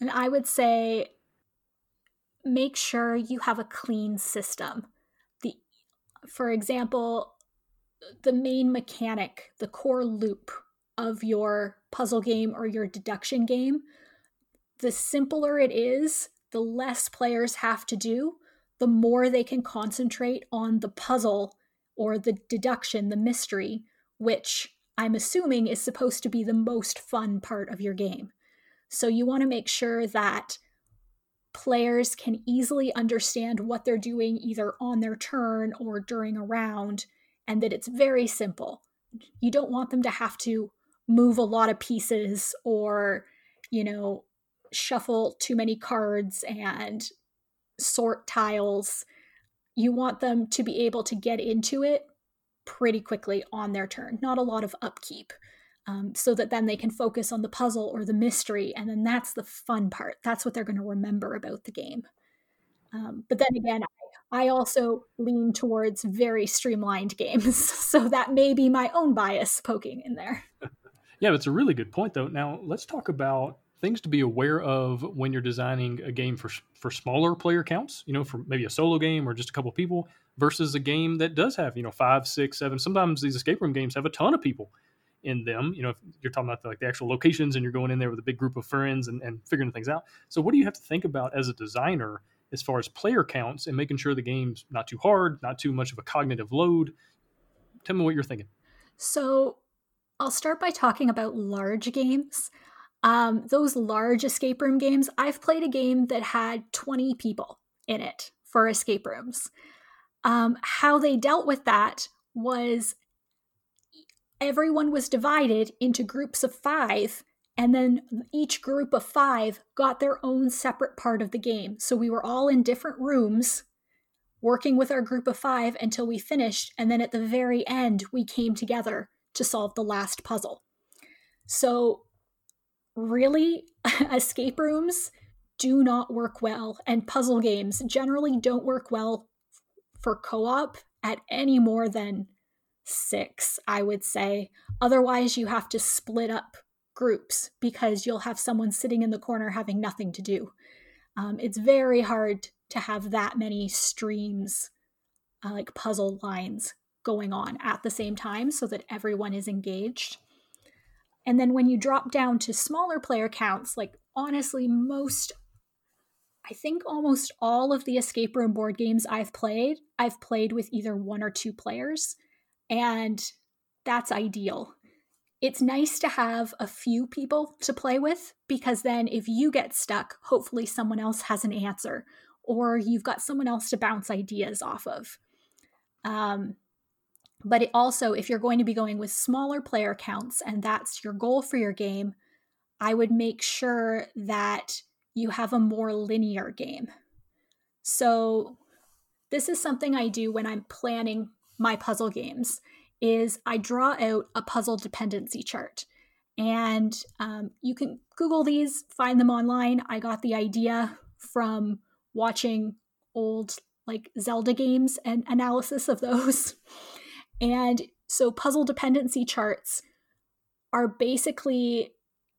S3: and I would say make sure you have a clean system. The, for example, the main mechanic, the core loop of your puzzle game or your deduction game, the simpler it is, the less players have to do, the more they can concentrate on the puzzle or the deduction, the mystery, which I'm assuming is supposed to be the most fun part of your game. So you want to make sure that players can easily understand what they're doing either on their turn or during a round, and that it's very simple. You don't want them to have to move a lot of pieces or, you know, shuffle too many cards and sort tiles. You want them to be able to get into it pretty quickly on their turn, not a lot of upkeep um, so that then they can focus on the puzzle or the mystery. And then that's the fun part. That's what they're going to remember about the game. Um, but then again, I, I also lean towards very streamlined games. So that may be my own bias poking in there.
S1: yeah, it's a really good point, though. Now, let's talk about things to be aware of when you're designing a game for for smaller player counts you know for maybe a solo game or just a couple people versus a game that does have you know five six seven sometimes these escape room games have a ton of people in them. You know, if you're talking about the, like the actual locations and you're going in there with a big group of friends and, and figuring things out. So what do you have to think about as a designer as far as player counts and making sure the game's not too hard, not too much of a cognitive load? Tell me what you're thinking.
S3: So I'll start by talking about large games. Um, those large escape room games, I've played a game that had 20 people in it for escape rooms. Um, how they dealt with that was everyone was divided into groups of five, and then each group of five got their own separate part of the game. So we were all in different rooms working with our group of five until we finished, and then at the very end, we came together to solve the last puzzle. So, really, escape rooms do not work well, and puzzle games generally don't work well for co op at any more than six, I would say. Otherwise, you have to split up groups because you'll have someone sitting in the corner having nothing to do. Um, it's very hard to have that many streams, uh, like puzzle lines, going on at the same time so that everyone is engaged. And then when you drop down to smaller player counts, like honestly, most, I think almost all of the escape room board games I've played, I've played with either one or two players. And that's ideal. It's nice to have a few people to play with because then if you get stuck, hopefully someone else has an answer or you've got someone else to bounce ideas off of. Um, but also, if you're going to be going with smaller player counts and that's your goal for your game, I would make sure that you have a more linear game. So, this is something I do when I'm planning my puzzle games is I draw out a puzzle dependency chart. And um, you can Google these, find them online. I got the idea from watching old like Zelda games and analysis of those. And so puzzle dependency charts are basically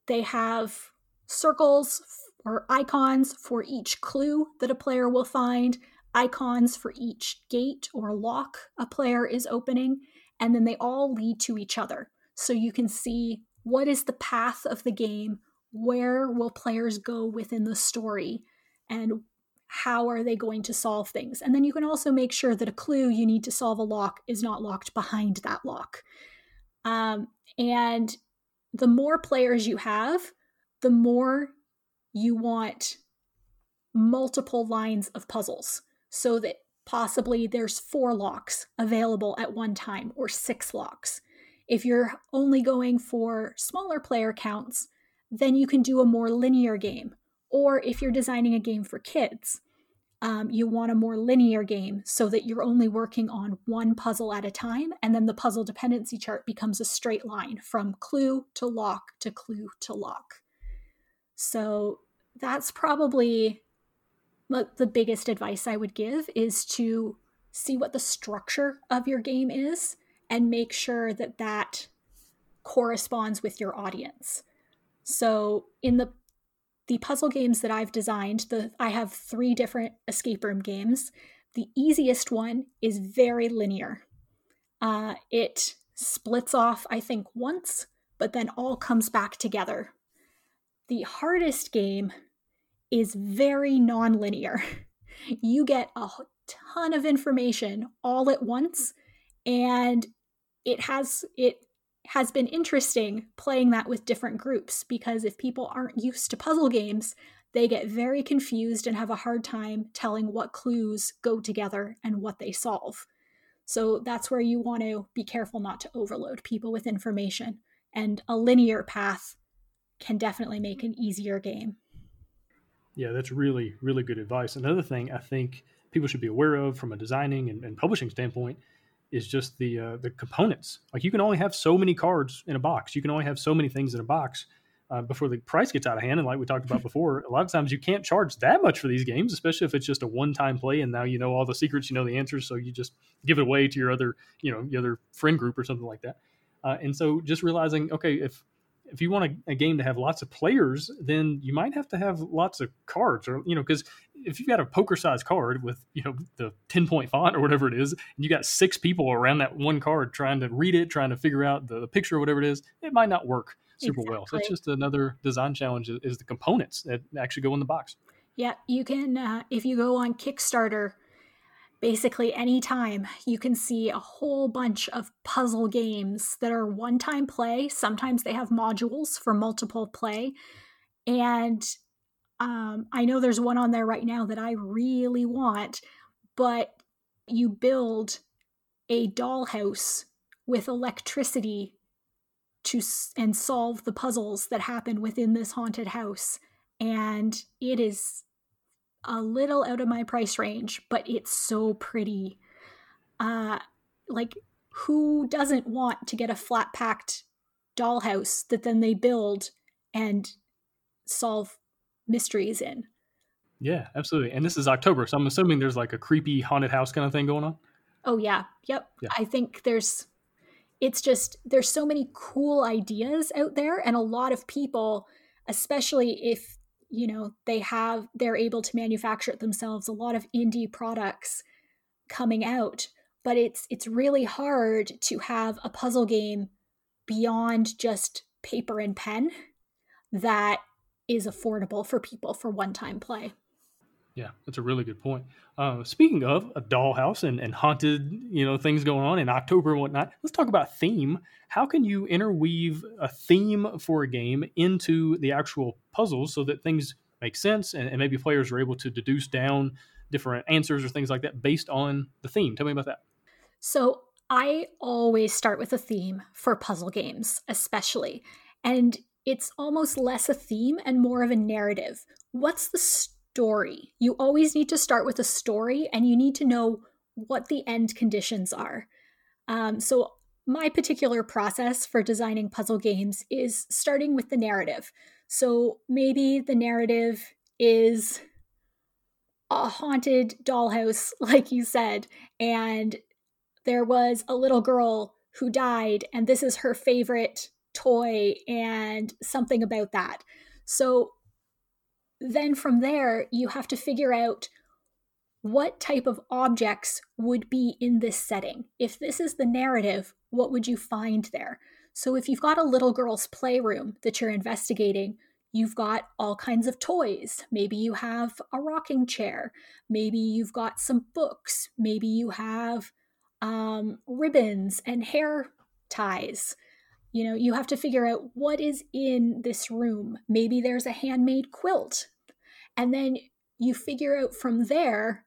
S3: they have circles or icons for each clue that a player will find icons for each gate or lock a player is opening, and then they all lead to each other. So you can see what is the path of the game, where will players go within the story, and how are they going to solve things. And then you can also make sure that a clue you need to solve a lock is not locked behind that lock. Um, and the more players you have, the more you want multiple lines of puzzles so that possibly there's four locks available at one time or six locks. If you're only going for smaller player counts, then you can do a more linear game. Or if you're designing a game for kids, um, you want a more linear game so that you're only working on one puzzle at a time, and then the puzzle dependency chart becomes a straight line from clue to lock to clue to lock. So that's probably the biggest advice I would give is to see what the structure of your game is and make sure that that corresponds with your audience. So in the the puzzle games that I've designed, the I have 3 different escape room games. The easiest one is very linear. Uh, it splits off, I think, once, but then all comes back together. The hardest game is very nonlinear. You get a ton of information all at once, and it has it has been interesting playing that with different groups because if people aren't used to puzzle games, they get very confused and have a hard time telling what clues go together and what they solve. So that's where you want to be careful not to overload people with information. And a linear path can definitely make an easier game.
S1: Yeah, that's really, really good advice. Another thing I think people should be aware of from a designing and, and publishing standpoint is just the uh, the components. Like you can only have so many cards in a box. You can only have so many things in a box uh, before the price gets out of hand. And like we talked about before, a lot of times you can't charge that much for these games, especially if it's just a one time play and now you know all the secrets, you know the answers, so you just give it away to your other, you know, your other friend group or something like that. Uh, and so just realizing, okay, if if you want a, a, game to have lots of players, then you might have to have lots of cards, or you know, because if you've got a poker size card with you know the ten point font or whatever it is, and you got six people around that one card trying to read it, trying to figure out the, the picture or whatever it is, it might not work super exactly. well. So it's just another design challenge is, is, the components that actually go in the box.
S3: Yeah, you can uh, if you go on Kickstarter basically anytime you can see a whole bunch of puzzle games that are one time play. Sometimes they have modules for multiple play. And um, I know there's one on there right now that I really want, but you build a dollhouse with electricity to and solve the puzzles that happen within this haunted house and it is a little out of my price range, but it's so pretty. Uh, like, who doesn't want to get a flat packed dollhouse that then they build and solve mysteries in?
S1: Yeah, absolutely. And this is October, so I'm assuming there's like a creepy haunted house kind of thing going on.
S3: Oh yeah, yep. Yeah. I think there's it's just there's so many cool ideas out there and a lot of people especially if you know they have they're able to manufacture it themselves a lot of indie products coming out but it's it's really hard to have a puzzle game beyond just paper and pen that is affordable for people for one time play
S1: yeah that's a really good point. Uh, speaking of a dollhouse and, and haunted you know things going on in october and whatnot let's talk about theme. How can you interweave a theme for a game into the actual puzzles so that things make sense and, and maybe players are able to deduce down different answers or things like that based on the theme? Tell me about that.
S3: So i always start with a theme for puzzle games especially and it's almost less a theme and more of a narrative. What's the story. You always need to start with a story and you need to know what the end conditions are. Um, so, my particular process for designing puzzle games is starting with the narrative. So, maybe the narrative is a haunted dollhouse, like you said, and there was a little girl who died, and this is her favorite toy, and something about that. So, then from there, you have to figure out what type of objects would be in this setting. If this is the narrative, what would you find there? So if you've got a little girl's playroom that you're investigating, you've got all kinds of toys. Maybe you have a rocking chair. Maybe you've got some books. Maybe you have um, ribbons and hair ties. You know, you have to figure out what is in this room. Maybe there's a handmade quilt. And then you figure out from there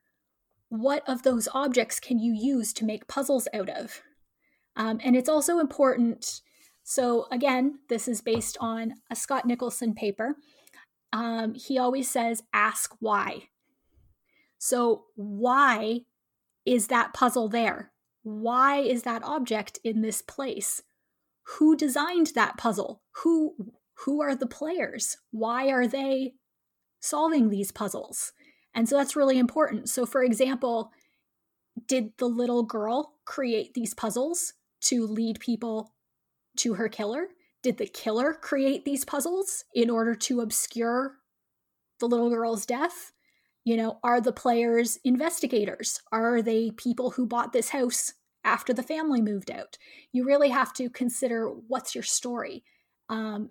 S3: what of those objects can you use to make puzzles out of. Um, and it's also important. So, again, this is based on a Scott Nicholson paper. Um, he always says, ask why. So, why is that puzzle there? Why is that object in this place? Who designed that puzzle? Who who are the players? Why are they solving these puzzles? And so that's really important. So for example, did the little girl create these puzzles to lead people to her killer? Did the killer create these puzzles in order to obscure the little girl's death? You know, are the players investigators? Are they people who bought this house after the family moved out? You really have to consider what's your story um,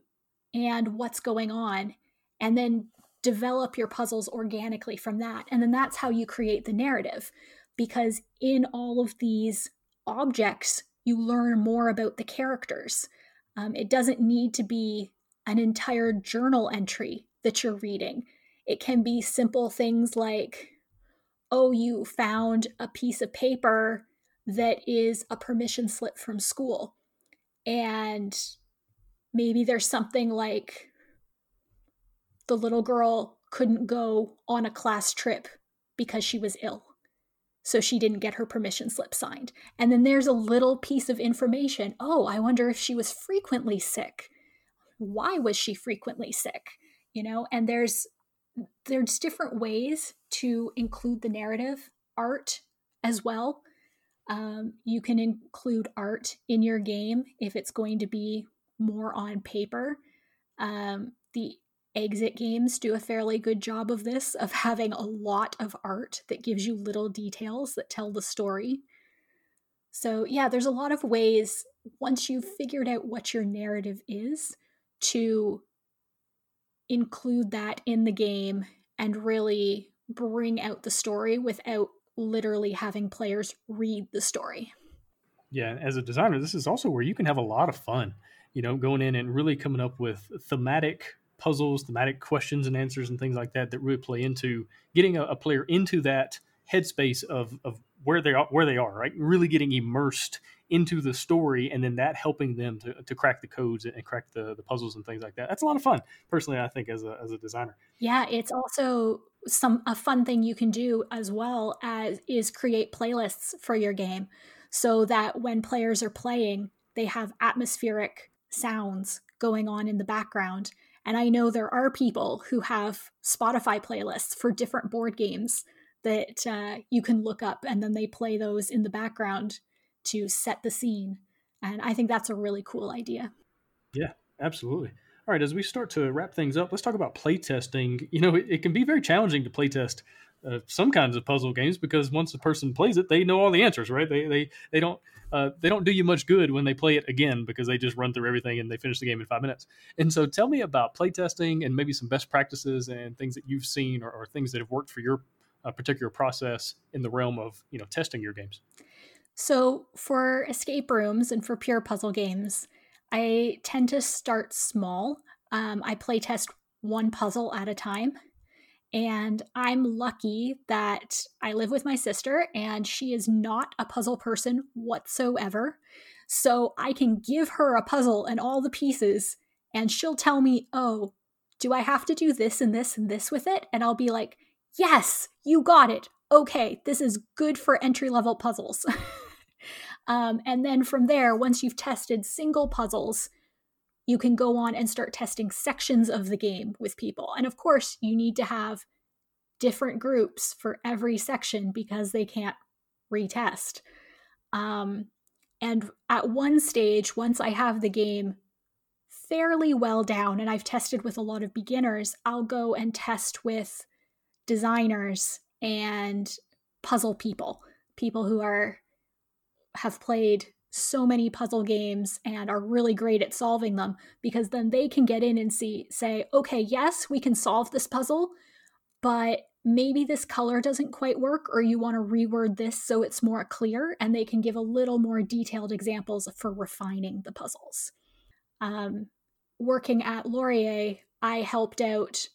S3: and what's going on, and then develop your puzzles organically from that. And then that's how you create the narrative. Because in all of these objects, you learn more about the characters. Um, it doesn't need to be an entire journal entry that you're reading. It can be simple things like, oh, you found a piece of paper that is a permission slip from school. And maybe there's something like the little girl couldn't go on a class trip because she was ill. So she didn't get her permission slip signed. And then there's a little piece of information. Oh, I wonder if she was frequently sick. Why was she frequently sick? You know, and there's there's different ways to include the narrative art as well. Um, you can include art in your game if it's going to be more on paper. Um, the exit games do a fairly good job of this, of having a lot of art that gives you little details that tell the story. So, yeah, there's a lot of ways, once you've figured out what your narrative is, to include that in the game and really bring out the story without literally having players read the story.
S1: Yeah, as a designer, this is also where you can have a lot of fun, you know, going in and really coming up with thematic puzzles, thematic questions and answers and things like that that really play into getting a, a player into that headspace of, of where they are where they are, right? Really getting immersed into the story and then that helping them to, to crack the codes and crack the, the puzzles and things like that. That's a lot of fun, personally, I think, as a as a designer.
S3: Yeah, it's also some a fun thing you can do as well as is create playlists for your game so that when players are playing, they have atmospheric sounds going on in the background and I know there are people who have Spotify playlists for different board games that uh, you can look up and then they play those in the background to set the scene. And I think that's a really cool idea.
S1: Yeah, absolutely. All right, as we start to wrap things up, let's talk about playtesting. You know, it, it, can be very challenging to playtest uh, some kinds of puzzle games because once a person plays it, they know all the answers, right? They they they don't uh, they don't do you much good when they play it again because they just run through everything and they finish the game in five minutes. And so, tell me about playtesting and maybe some best practices and things that you've seen or, or things that have worked for your uh, particular process in the realm of you know testing your games.
S3: So, for escape rooms and for pure puzzle games, I tend to start small. Um, I play test one puzzle at a time and I'm lucky that I live with my sister and she is not a puzzle person whatsoever. So I can give her a puzzle and all the pieces, and she'll tell me, Oh, do I have to do this and this and this with it? And I'll be like, Yes, you got it. Okay, this is good for entry level puzzles. um, and then from there, once you've tested single puzzles, you can go on and start testing sections of the game with people. And of course, you need to have different groups for every section because they can't retest. Um, and at one stage, once I have the game fairly well down and I've tested with a lot of beginners, I'll go and test with designers and puzzle people, people who are have played so many puzzle games and are really great at solving them because then they can get in and see say okay yes we can solve this puzzle but maybe this color doesn't quite work or you want to reword this so it's more clear and they can give a little more detailed examples for refining the puzzles. Um, working at laurier i helped out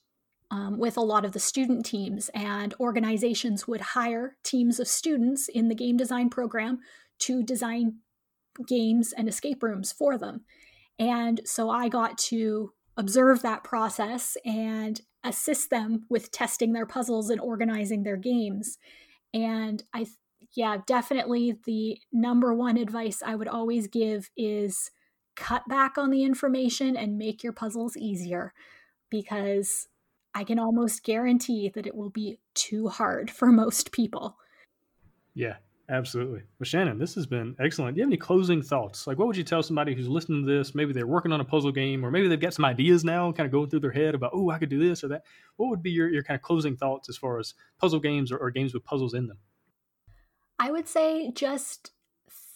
S3: um, with a lot of the student teams, and organizations would hire teams of students in the game design program to design games and escape rooms for them. And so I got to observe that process and assist them with testing their puzzles and organizing their games. And I, yeah, definitely the number one advice I would always give is cut back on the information and make your puzzles easier because I can almost guarantee that it will be too hard for most people.
S1: Yeah, absolutely. Well, Shannon, this has been excellent. Do you have any closing thoughts? Like, what would you tell somebody who's listening to this? Maybe they're working on a puzzle game, or maybe they've got some ideas now, kind of going through their head about, oh, I could do this or that. What would be your, your kind of closing thoughts as far as puzzle games or, or games with puzzles in them?
S3: I would say just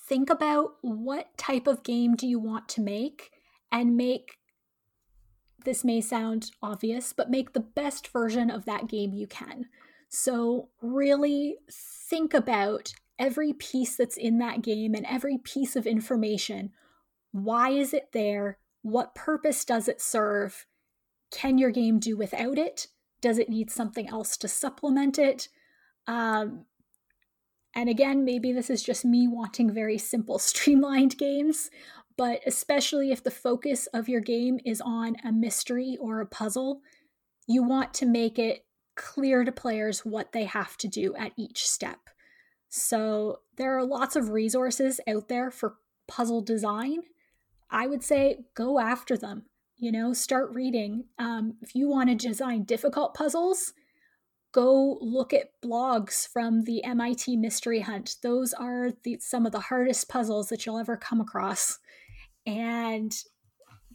S3: think about what type of game do you want to make and make this may sound obvious, but make the best version of that game you can. So, really think about every piece that's in that game and every piece of information. Why is it there? What purpose does it serve? Can your game do without it? Does it need something else to supplement it? Um, and again, maybe this is just me wanting very simple, streamlined games, but especially if the focus of your game is on a mystery or a puzzle, you want to make it clear to players what they have to do at each step. So there are lots of resources out there for puzzle design. I would say go after them. You know, start reading. Um, if you want to design difficult puzzles, go look at blogs from the MIT Mystery Hunt. Those are the, some of the hardest puzzles that you'll ever come across and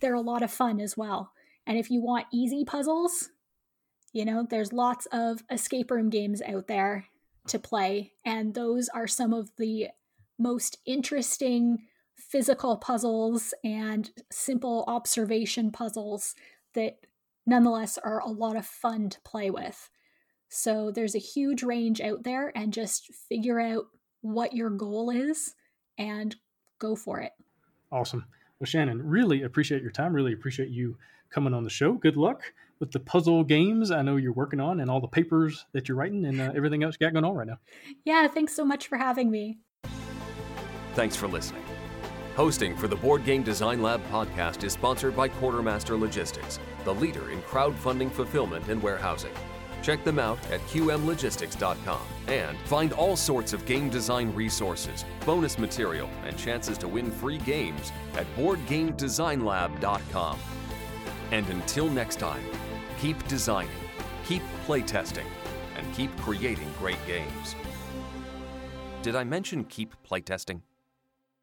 S3: they're a lot of fun as well. And if you want easy puzzles, you know, there's lots of escape room games out there to play, and those are some of the most interesting physical puzzles and simple observation puzzles that nonetheless are a lot of fun to play with. So there's a huge range out there, and just figure out what your goal is and go for it.
S1: Awesome. Well, Shannon, really appreciate your time. Really appreciate you coming on the show. Good luck with the puzzle games I know you're working on and all the papers that you're writing and uh, everything else you got going on right now.
S3: Yeah, thanks so much for having me.
S2: Thanks for listening. Hosting for the Board Game Design Lab podcast is sponsored by Quartermaster Logistics, the leader in crowdfunding fulfillment and warehousing. Check them out at qmlogistics.com and find all sorts of game design resources, bonus material, and chances to win free games at boardgamedesignlab.com. And until next time, keep designing, keep playtesting, and keep creating great games. Did I mention keep playtesting?